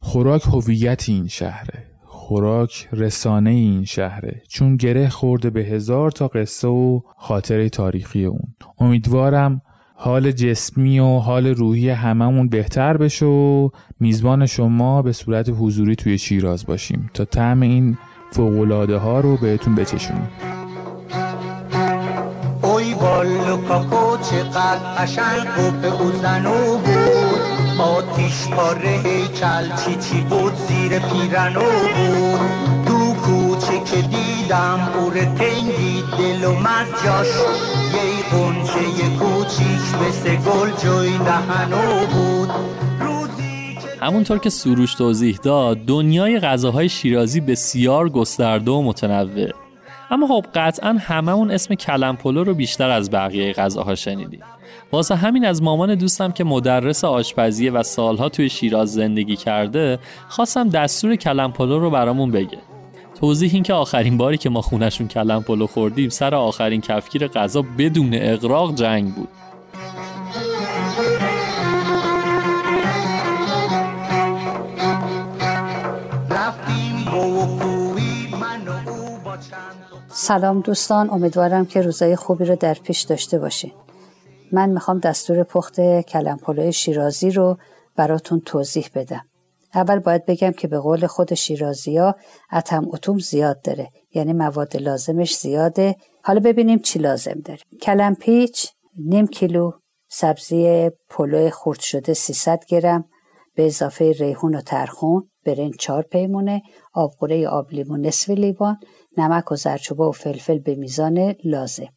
خوراک هویت این شهره. خوراک رسانه این شهره. چون گره خورده به هزار تا قصه و خاطره تاریخی اون. امیدوارم حال جسمی و حال روحی هممون بهتر بشه و میزبان شما به صورت حضوری توی شیراز باشیم. تا طعم این فوقلاده ها رو بهتون بچشونیم. اوی بالو کاکو چقدر قشنگ و به اوزنو بود. آتیش پاره هیکل چی چی بود زیر پیرنو بود. که دیدم اور تنگی دل و جاش. یه قنچه یه کوچیش مثل گل جوی دهنو بود. همونطور که سروش توضیح داد دنیای غذاهای شیرازی بسیار گسترده و متنوع. اما خب قطعا هممون اسم کلم پلو رو بیشتر از بقیه غذاها شنیدیم. واسه همین از مامان دوستم که مدرس آشپزیه و سالها توی شیراز زندگی کرده خواستم دستور کلم پلو رو برامون بگه. توضیح این که آخرین باری که ما خونشون کلم پلو خوردیم سر آخرین کفگیر غذا بدون اغراق جنگ بود. سلام دوستان امیدوارم که روزای خوبی رو در پیش داشته باشین. من می‌خوام دستور پخت کلم پلوی شیرازی رو براتون توضیح بدم. اول باید بگم که به قول خود شیرازی ها اتم اتوم زیاد داره. یعنی مواد لازمش زیاده. حالا ببینیم چی لازم داره. کلم پیچ نیم کیلو سبزی پلو خورد شده 300 گرم. به اضافه ریحون و ترخون برنج چهار پیمونه. آبقوره آب لیمون نصف لیوان. نمک و زرچوبه و فلفل به میزان لازم.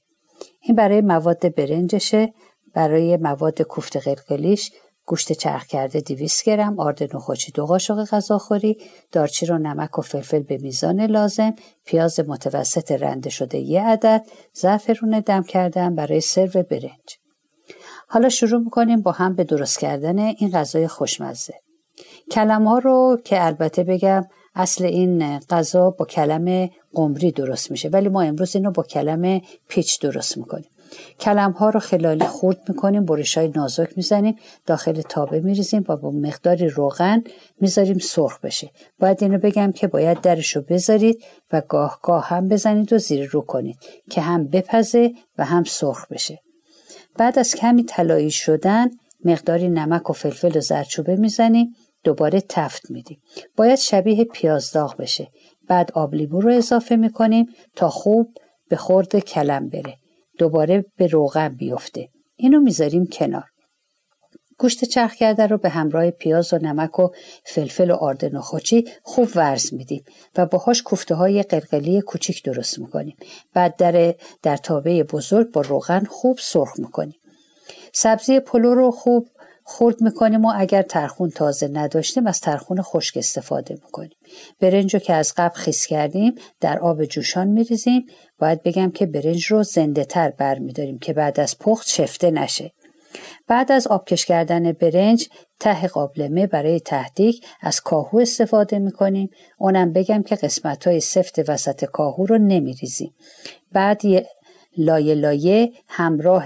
این برای مواد برنجشه. برای مواد کوفت قلقلیش گوشت چرخ کرده 200 گرم آرد نخوچی دو قاشق غذاخوری دارچین و نمک و فلفل به میزان لازم پیاز متوسط رنده شده یه عدد زعفرون دم کردن برای سرو برنج. حالا شروع می‌کنیم با هم به درست کردن این غذای خوشمزه. کلم ها رو که البته بگم اصل این غذا با کلم قمری درست میشه ولی ما امروز اینو با کلم پیچ درست می‌کنیم. کلم ها رو خلالی خورد می‌کنیم برش های نازک می‌زنیم داخل تابه میریزیم و با مقداری روغن می‌ذاریم سرخ بشه. باید اینو بگم که باید درش رو بذارید و گاه گاه هم بزنید و زیر رو کنید که هم بپزه و هم سرخ بشه. بعد از کمی طلایی شدن مقداری نمک و فلفل و زرچوبه می‌زنیم دوباره تفت میدیم. باید شبیه پیاز داغ بشه. بعد آب لیمو رو اضافه می‌کنیم تا خوب به خورد کلم بره. دوباره به روغن بیفته. اینو می‌ذاریم کنار. گوشت چرخ کرده رو به همراه پیاز و نمک و فلفل و آرد نخوچی خوب ورز میدیم و باهاش کوفته های قلقلی کوچیک درست می‌کنیم. بعد در در تابه بزرگ با روغن خوب سرخ می‌کنیم. سبزی پلو رو خوب خورد می‌کنیم و اگر ترخون تازه نداشتیم از ترخون خشک استفاده می‌کنیم. برنج رو که از قبل خیس کردیم در آب جوشان میریزیم باید بگم که برنج رو زنده تر بر میداریم که بعد از پخت شفته نشه. بعد از آبکش کردن برنج ته قابلمه برای تهدیگ از کاهو استفاده می‌کنیم. اونم بگم که قسمت های سفت وسط کاهو رو نمیریزیم. بعد یه لایه لایه همراه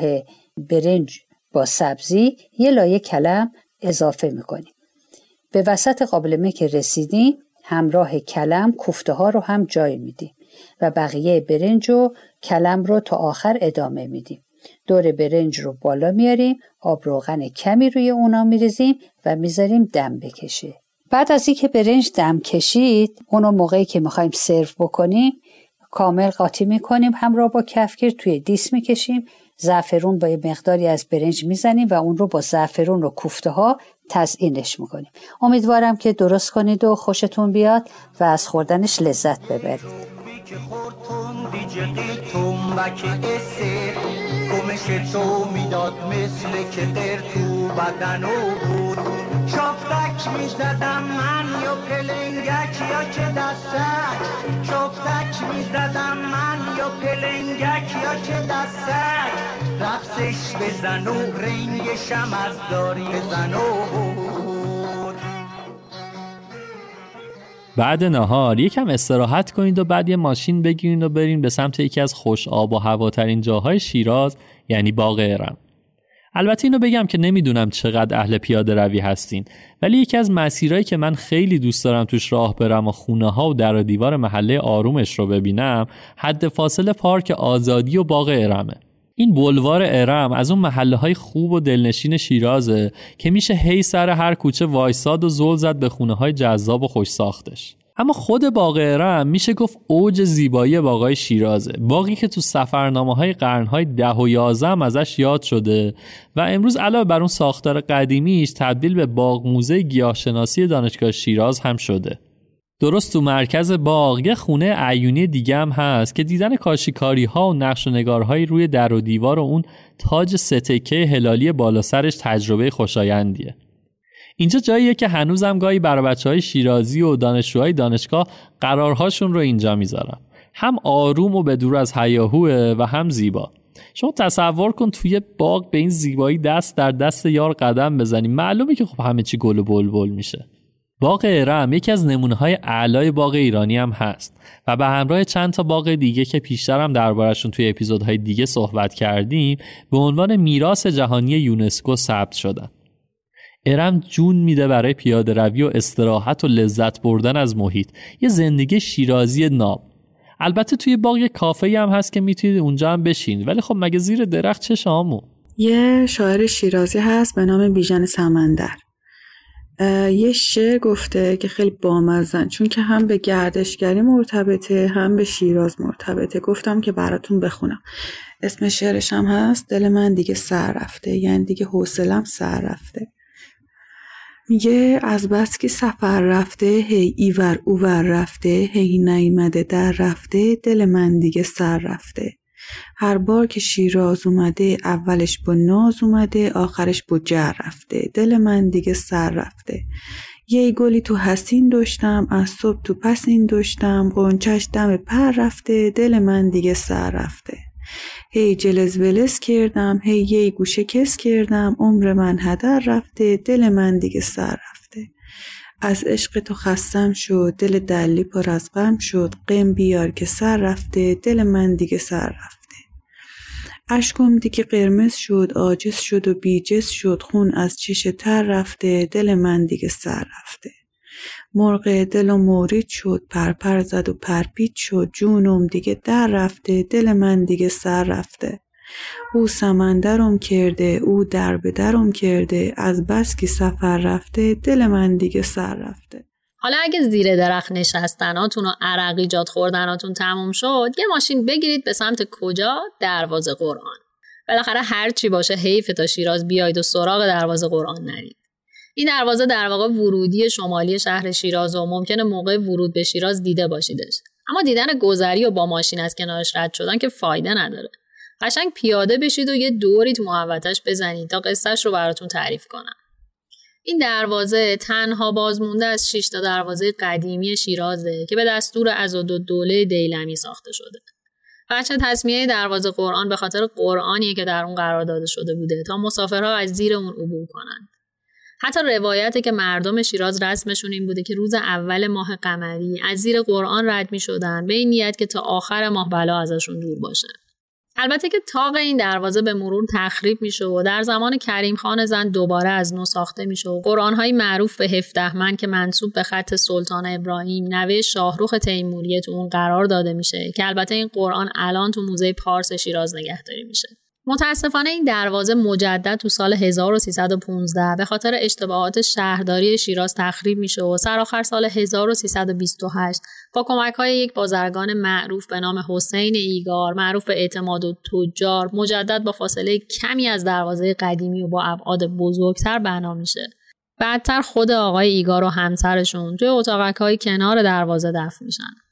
برنج با سبزی یه لایه کلم اضافه می‌کنیم. به وسط قابلمه که رسیدیم همراه کلم کوفته ها رو هم جای میدیم. و بقیه برنج و کلم رو تا آخر ادامه میدیم. دور برنج رو بالا میاریم آب روغن کمی روی اونا میریزیم و می‌ذاریم دم بکشه. بعد از اینکه برنج دم کشید اونو موقعی که می‌خوایم سرو بکنیم کامل قاطی می‌کنیم همراه با کفگیر توی دیس می‌کشیم زعفرون با یه مقداری از برنج می‌زنیم و اون رو با زعفرون و کوفته ها تزئینش می‌کنیم. امیدوارم که درست کنید و خوشتون بیاد و از خوردنش لذت ببرید. تنبک اسه. گمش تو می‌داد مثل که در تو بدن بود. شفتک می‌زدم من یا پلنگک یا که دستک. شفتک می‌زدم من یا پلنگک یا که دستک. رقصش بزن و رنگشم از داری بزن و بعد نهار یکم استراحت کنید و بعد یه ماشین بگیرید و برین به سمت یکی از خوش آب و هواترین جاهای شیراز یعنی باغ ارم. البته اینو بگم که نمی‌دونم چقدر اهل پیاده روی هستین ولی یکی از مسیرهایی که من خیلی دوست دارم توش راه برم و خونه ها و در و دیوار محله آرومش رو ببینم حد فاصله پارک آزادی و باغ ارمه. این بلوار ارم از اون محله های خوب و دلنشین شیرازه که میشه هی سر هر کوچه وایساد و زل زد به خونه های جذاب و خوش ساختش. اما خود باغ ارم میشه گفت اوج زیبایی باغای شیرازه. باقی که تو سفرنامه های قرنهای ده و یازم ازش یاد شده و امروز علاوه بر اون ساختار قدیمیش تبدیل به باغ موزه گیاهشناسی دانشگاه شیراز هم شده. درست تو مرکز باغ. یه خونه عیونی دیگه هم هست که دیدن کاشیکاری ها و نقش و نگارهایی روی در و دیوار و اون تاج ستکه هلالی بالا سرش تجربه خوشایندیه. اینجا جاییه که هنوزم گاهی برای بچه های شیرازی و دانشجوهای دانشگاه قرارهاشون رو اینجا می‌ذارن هم آروم و به دور از هیاهوه و هم زیبا. شما تصور کن توی باغ به این زیبایی دست در دست یار قدم بزنی. معلومه که خب همه چی گل و بلبل میشه. باغ ارم یکی از نمونه های اعلای باغ ایرانی هم هست و به همراه چند تا باغ دیگه که پیشتر هم دربارشون توی اپیزودهای دیگه صحبت کردیم به عنوان میراث جهانی یونسکو ثبت شدن. ارم جون میده برای پیاده روی و استراحت و لذت بردن از محیط یه زندگی شیرازی ناب. البته توی باغ یه کافه هم هست که می‌تونید اونجا هم بشین ولی خب مگه زیر درخت چه شامو؟ یه شاعر شیرازی هست به نام بیژن سمندر. یه شعر گفته که خیلی بامزن چون که هم به گردشگری مرتبطه هم به شیراز مرتبطه. گفتم که براتون بخونم. اسم شعرش هم هست دل من دیگه سر رفته. یعنی دیگه حوصلم سر رفته. میگه از بس که سفر رفته هی ایور اوور رفته هی نیمده در رفته دل من دیگه سر رفته. هر بار که شیراز اومده اولش با ناز اومده آخرش با جر رفته. دل من دیگه سر رفته. یه گلی تو حسین داشتم از صبح تو پسین داشتم قنچش دم پر رفته دل من دیگه سر رفته. هی جلز ولز کردم هی یه گوشه کس کردم عمر من هدر رفته دل من دیگه سر رفته. از عشق تو خستم شد دل دلی پر از غم شد. قم بیار که سر رفته دل من دیگه سر رفته. اشکم دیگه قرمز شد آجز شد و بیجز شد. خون از چش تر رفته دل من دیگه سر رفته. مرغ دل و مورید شد پرپر زد و پرپیچ شد. جونم دیگه در رفته دل من دیگه سر رفته. او سمندرم کرده او در به درم کرده از بس که سفر رفته دل من دیگه سر رفته. حالا اگه زیر درخت نشستناتون و عرق ایجاد خوردناتون تموم شد یه ماشین بگیرید به سمت کجا؟ دروازه قرآن. بالاخره هر چی باشه حیف تا شیراز بیاید و سراغ دروازه قرآن نرید. این دروازه در واقع ورودی شمالی شهر شیراز و ممکنه موقع ورود به شیراز دیده باشیدش. اما دیدن گذری و با ماشین از کنارش رد شدن که فایده نداره. قشنگ پیاده بشید و یه دوری تو محوطش بزنید تا قصهش رو براتون تعریف کنم این دروازه تنها بازمونده از 6 تا دروازه قدیمی شیرازه که به دستور عزادالدوله دیلمی ساخته شده. بچه تصمیه دروازه قرآن به خاطر قرآنیه که در اون قرار داده شده بوده تا مسافرها از زیر اون عبور کنند. حتی روایته که مردم شیراز رسمشون این بوده که روز اول ماه قمری از زیر قرآن رد می شدن به این نیت که تا آخر ماه بلا ازشون دور باشه. البته که تاق این دروازه به مرور تخریب میشه و در زمان کریم خان زن دوباره از نو ساخته میشه و قرآنهای معروف به هفدهمن که منصوب به خط سلطان ابراهیم نوه شاهروخ تیموریه تو اون قرار داده میشه که البته این قرآن الان تو موزه پارس شیراز نگهداری میشه. متاسفانه این دروازه مجدد تو سال 1315 به خاطر اشتباهات شهرداری شیراز تخریب میشه و سرآخر سال 1328 با کمک های یک بازرگان معروف به نام حسین ایگار معروف به اعتماد و تجار مجدد با فاصله کمی از دروازه قدیمی و با ابعاد بزرگتر بنا میشه. بعدتر خود آقای ایگار و همسرشون توی اتاقک های کنار دروازه دفن میشن.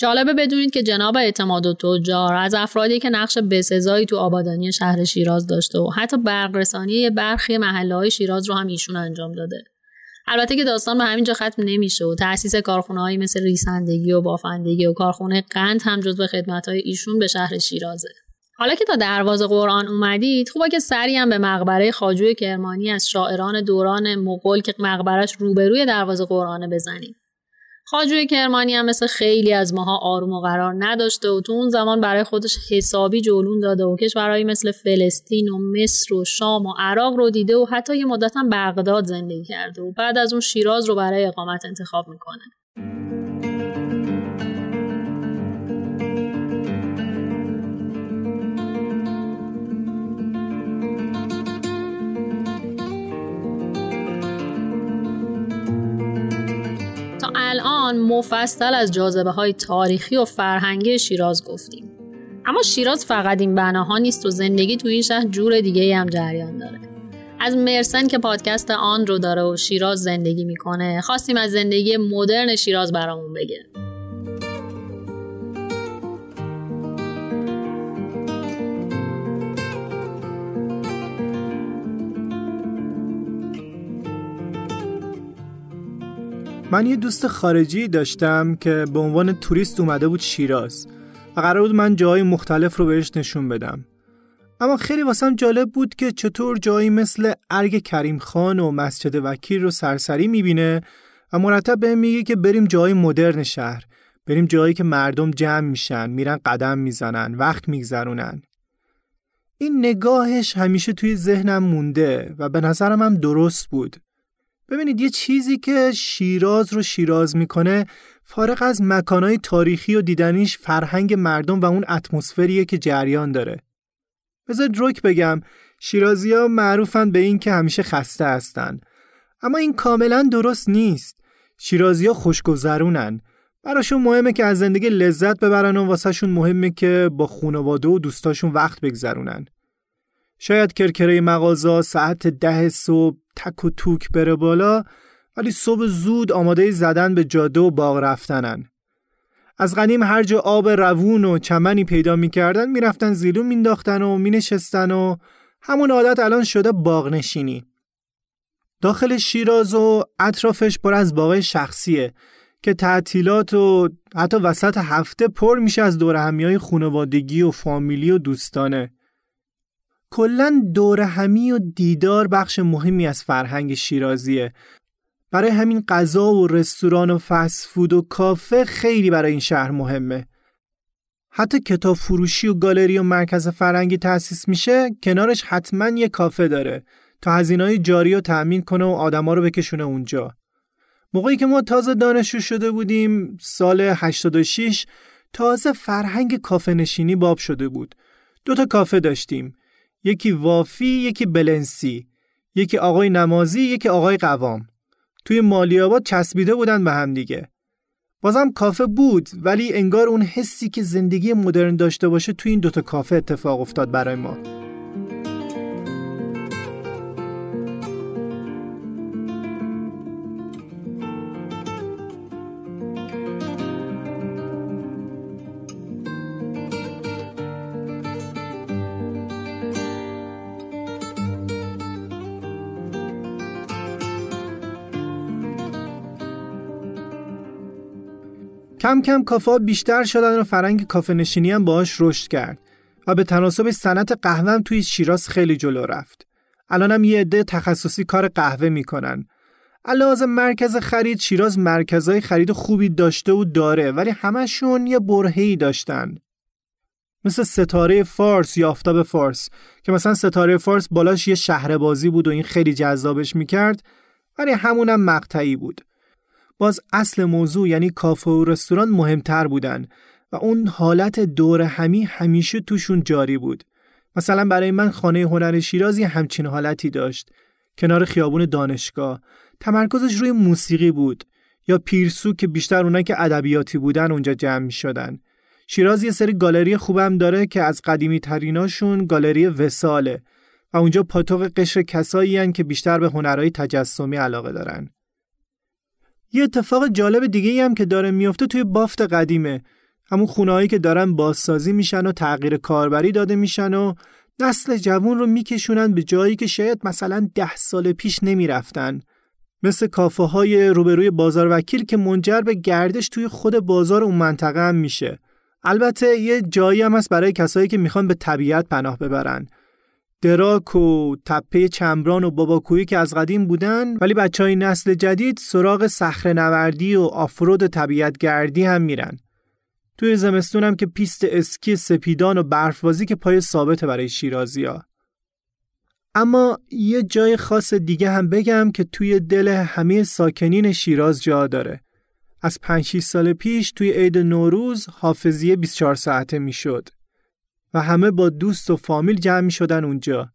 جالبه بدونید که جناب اعتماد و تجار از افرادی که نقش بسزایی تو آبادانی شهر شیراز داشته و حتی برقرسانی برخی محله های شیراز رو هم ایشون انجام داده. البته که داستان به همینجا ختم نمیشه و تأسیس کارخونه مثل ریسندگی و بافندگی و کارخونه قند هم جزو خدمت های ایشون به شهر شیرازه. حالا که تا دروازه قرآن اومدید خوبه که سری هم به مقبره خاجوی کرمانی از شاعران دوران مغول که مقبرش روبروی دروازه قرآن بزنید. خاجوی کرمانی هم مثل خیلی از ماها آروم و قرار نداشته و تو اون زمان برای خودش حسابی جولون داده و کشورهایی مثل فلسطین و مصر و شام و عراق رو دیده و حتی یه مدت هم بغداد زندگی کرده و بعد از اون شیراز رو برای اقامت انتخاب می‌کنه. الان مفصل از جاذبه های تاریخی و فرهنگی شیراز گفتیم. اما شیراز فقط این بناها نیست و زندگی تو این شهر جور دیگه هم جریان داره. از مرسن که پادکست آن رو داره و شیراز زندگی می‌کنه خواستیم از زندگی مدرن شیراز برامون بگه. من یه دوست خارجی داشتم که به عنوان توریست اومده بود شیراز و قرار بود من جای مختلف رو بهش نشون بدم. اما خیلی واسم جالب بود که چطور جایی مثل ارگ کریم خان و مسجد وکیل رو سرسری می‌بینه و مرتب به میگه که بریم جای مدرن شهر بریم جایی که مردم جمع میشن میرن قدم می‌زنن وقت میگذرونن. این نگاهش همیشه توی ذهنم مونده و به نظرم هم درست بود. ببینید یه چیزی که شیراز رو شیراز می‌کنه فارغ از مکانهای تاریخی و دیدنیش فرهنگ مردم و اون اتمسفریه که جریان داره. بذار روک بگم شیرازی ها معروفن به این که همیشه خسته هستن. اما این کاملا درست نیست. شیرازی ها خوشگذرونن. براشون مهمه که از زندگی لذت ببرن و واسهشون مهمه که با خانواده و دوستاشون وقت بگذرونن. شاید کرکره مغازه ساعت ده صبح تک و توک بره بالا ولی صبح زود آماده زدن به جاده و باغ رفتنن. از قدیم هر جا آب روون و چمنی پیدا می‌کردن می‌رفتن زیلو مینداختن و مینشستن و همون عادت الان شده باغ نشینی. داخل شیراز و اطرافش پر از باغ شخصیه که تعطیلات و حتی وسط هفته پر میشه از دور همی خانوادگی و فامیلی و دوستانه. کلا دور همی و دیدار بخش مهمی از فرهنگ شیرازیه برای همین غذا و رستوران و فست فود و کافه خیلی برای این شهر مهمه حتی کتاب فروشی و گالری و مرکز فرنگی تأسیس میشه کنارش حتما یه کافه داره تا هزینه‌های جاری رو تأمین کنه و آدما رو بکشونه اونجا. موقعی که ما تازه دانشجو شده بودیم سال 86 تازه فرهنگ کافه نشینی باب شده بود. دو تا کافه داشتیم. یکی وافی، یکی بلنسی. یکی آقای نمازی، یکی آقای قوام. توی مالیاباد چسبیده بودن به هم دیگه. بازم کافه بود ولی انگار اون حسی که زندگی مدرن داشته باشه توی این دوتا کافه اتفاق افتاد برای ما. کم کم کافه بیشتر شدن و فرنگ کافه نشینی هم باهاش رشد کرد و به تناسب صنعت قهوه توی شیراز خیلی جلو رفت. الان هم یه عده تخصصی کار قهوه می‌کنن. علاوه مرکز خرید شیراز مرکزهای خرید خوبی داشته و داره ولی همشون یه برهه‌ای داشتن. مثل ستاره فارس یا آفتاب فارس که مثلا ستاره فارس بالاش یه شهر بازی بود و این خیلی جذابش می‌کرد ولی همونم مقطعی بود. باز اصل موضوع یعنی کافه و رستوران مهمتر بودن و اون حالت دور همی همیشه توشون جاری بود. مثلا برای من خانه هنر شیرازی همچین حالتی داشت. کنار خیابون دانشگاه تمرکزش روی موسیقی بود یا پیرسو که بیشتر اونایی که ادبیاتی بودن اونجا جمع می شدن. شیراز یه سری گالری خوبم داره که از قدیمی تریناشون گالری وساله و اونجا پاتوق قشر کسایی که بیشتر به هنرهای تجسمی علاقه دارن. یه اتفاق جالب دیگه هم که داره میفته توی بافت قدیمه. همون خونهایی که دارن بازسازی میشن و تغییر کاربری داده میشن و نسل جوون رو میکشونن به جایی که شاید مثلا ده سال پیش نمی‌رفتن. مثل کافه های روبروی بازار وکیل که منجر به گردش توی خود بازار اون منطقه هم میشه. البته یه جایی هم هست برای کسایی که می‌خوان به طبیعت پناه ببرن. دراک و تپه چمران و باباکویی که از قدیم بودن ولی بچه های نسل جدید سراغ صخره نوردی و آفرود طبیعت گردی هم میرن. توی زمستون هم که پیست اسکی سپیدان و برفبازی که پای ثابته برای شیرازی ها. اما یه جای خاص دیگه هم بگم که توی دل همه ساکنین شیراز جا داره. از 5 سال پیش توی عید نوروز حافظیه 24 ساعته می‌شد. و همه با دوست و فامیل جمع می شدن اونجا.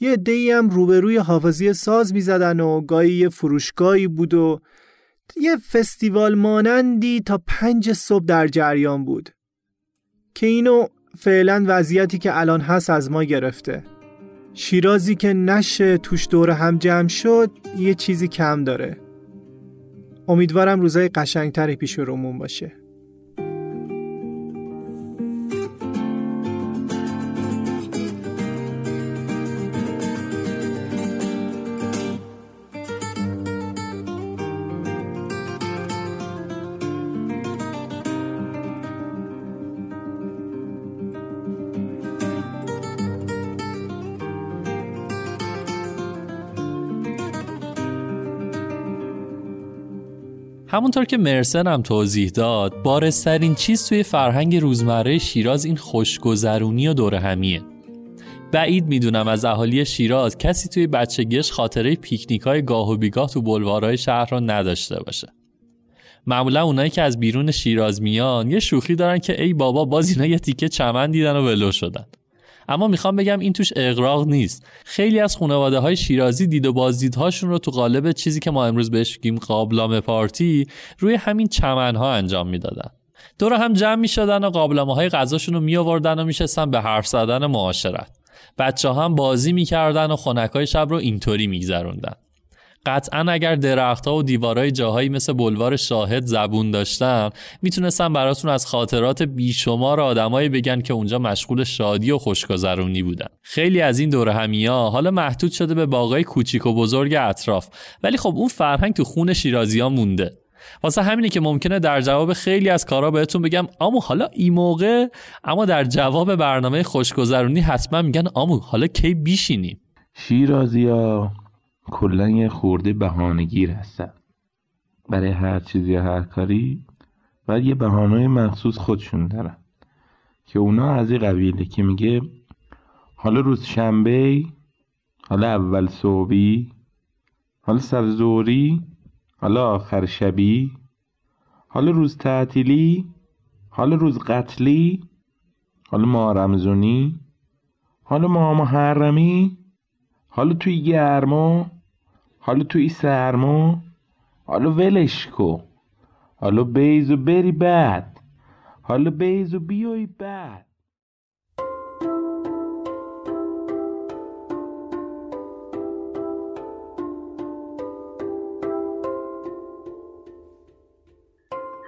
یه عده‌ای هم روبروی حافظی ساز می زدن و گاهی یه فروشگاهی بود و یه فستیوال مانندی تا پنج صبح در جریان بود. که اینو فعلا وضعیتی که الان هست از ما گرفته. شیرازی که نشه توش دور هم جمع شد یه چیزی کم داره. امیدوارم روزای قشنگتری پیش رومون باشه. همونطور که مرسن هم توضیح داد بارسترین چیز توی فرهنگ روزمره شیراز این خوشگذرونی و دور همیه. بعید می‌دونم از اهالی شیراز کسی توی بچگیش خاطره پیکنیک های گاه و بیگاه تو بلوارهای شهر را نداشته باشه. معمولا اونایی که از بیرون شیراز میان یه شوخی دارن که ای بابا باز اینا یه تیکه چمن دیدن و ولو شدن. اما می‌خوام بگم این توش اقراق نیست. خیلی از خانواده های شیرازی دید و بازدیدهاشون رو تو قالب چیزی که ما امروز بهش میگیم قابلمه پارتی روی همین چمنها انجام می‌دادن. دور هم جمع می‌شدن و قابلمه های غذاشون رو می آوردن و میشستن به حرف زدن معاشرت. بچه هم بازی می‌کردن و خنک های شب رو اینطوری میگذروندن. قطعا اگر درختها و دیوارهای جاهایی مثل بلوار شاهد زبون داشتن می‌تونستن براتون از خاطرات بیشمار آدمایی بگن که اونجا مشغول شادی و خوشگذرونی بودن. خیلی از این دور همیا حالا محدود شده به باقای کوچیک و بزرگ اطراف. ولی خب اون فرهنگ تو خون شیرازی ها مونده. واسه همینه که ممکنه در جواب خیلی از کارا بهتون بگم آمو حالا این موقع اما در جواب برنامه خوشگذرونی حتما میگن آمو حالا کی بیشینیم؟ ها کلا یه خورده بهانهگیر هستن برای هر چیزی یا هر کاری باید یه بهانه مخصوص خودشون دارن. که اونا از این قبیله که میگه حالا روز شنبه حالا اول صبحی حالا سر زوری حالا آخر شبی حالا روز تعطیلی حالا روز قتلی حالا ما رمزونی حالا ما محرمی حالا توی گرما حالا توی سرما حالا ولش کو حالا بیز و بری بعد. حالا بیز و بیای بعد.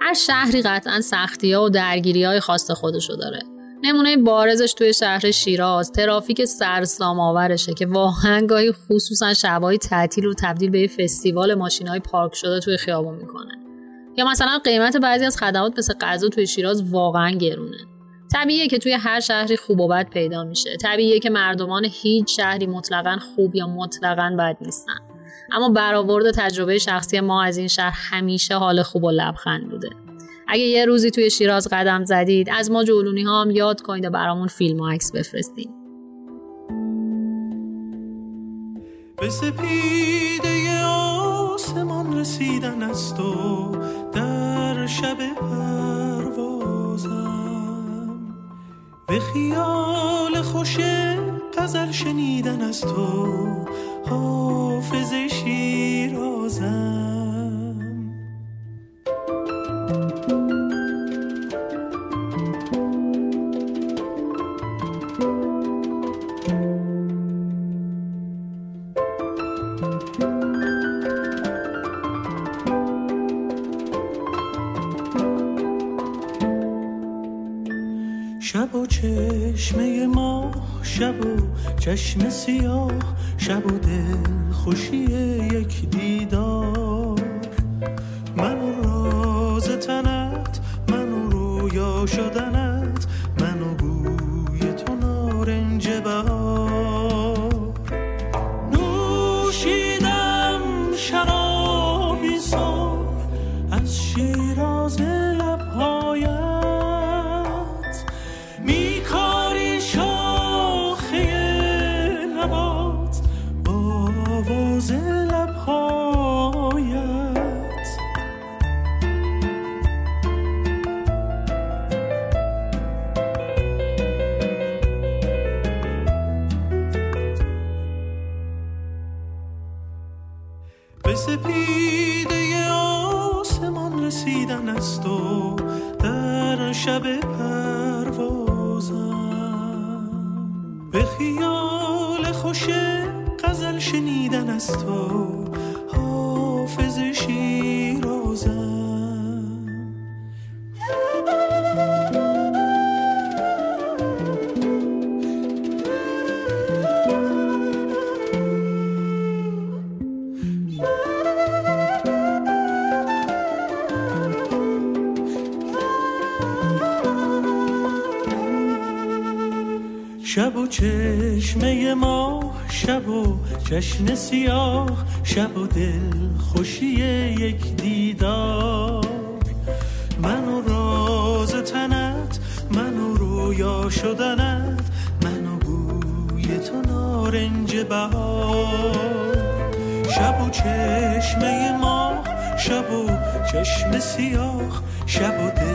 هر شهری قطعا سختی ها و درگیری های خاص خودشو داره. نمونه بارزش توی شهر شیراز. ترافیک سرسام آورشه که واقعا گاهی خصوصا شبای تعطیل رو تبدیل به فستیوال ماشین های پارک شده توی خیابون می‌کنه. یا مثلا قیمت بعضی از خدمات مثل غذا توی شیراز واقعا گرونه. طبیعیه که توی هر شهری خوب و بد پیدا میشه. طبیعیه که مردمان هیچ شهری مطلقا خوب یا مطلقا بد نیستن. اما برآورد تجربه شخصی ما از این شهر همیشه حال خوب و لبخند بوده. اگه یه روزی توی شیراز قدم زدید از ما جولونی ها هم یاد کنید و برامون فیلم و عکس بفرستین. به سپیده آسمان رسیدن است و در شب پروازم. به خیال خوش غزل شنیدن است و حافظ شیرازم. چشم سیاه شب و دل خوشی یک دیدار چشم سیاه شب و دل خوشی یک دیدار. من و راز تنت من و رویا شدنت من و بوی تو نارنج بهار. شب و چشمه ما شب و چشم سیاه شب و دل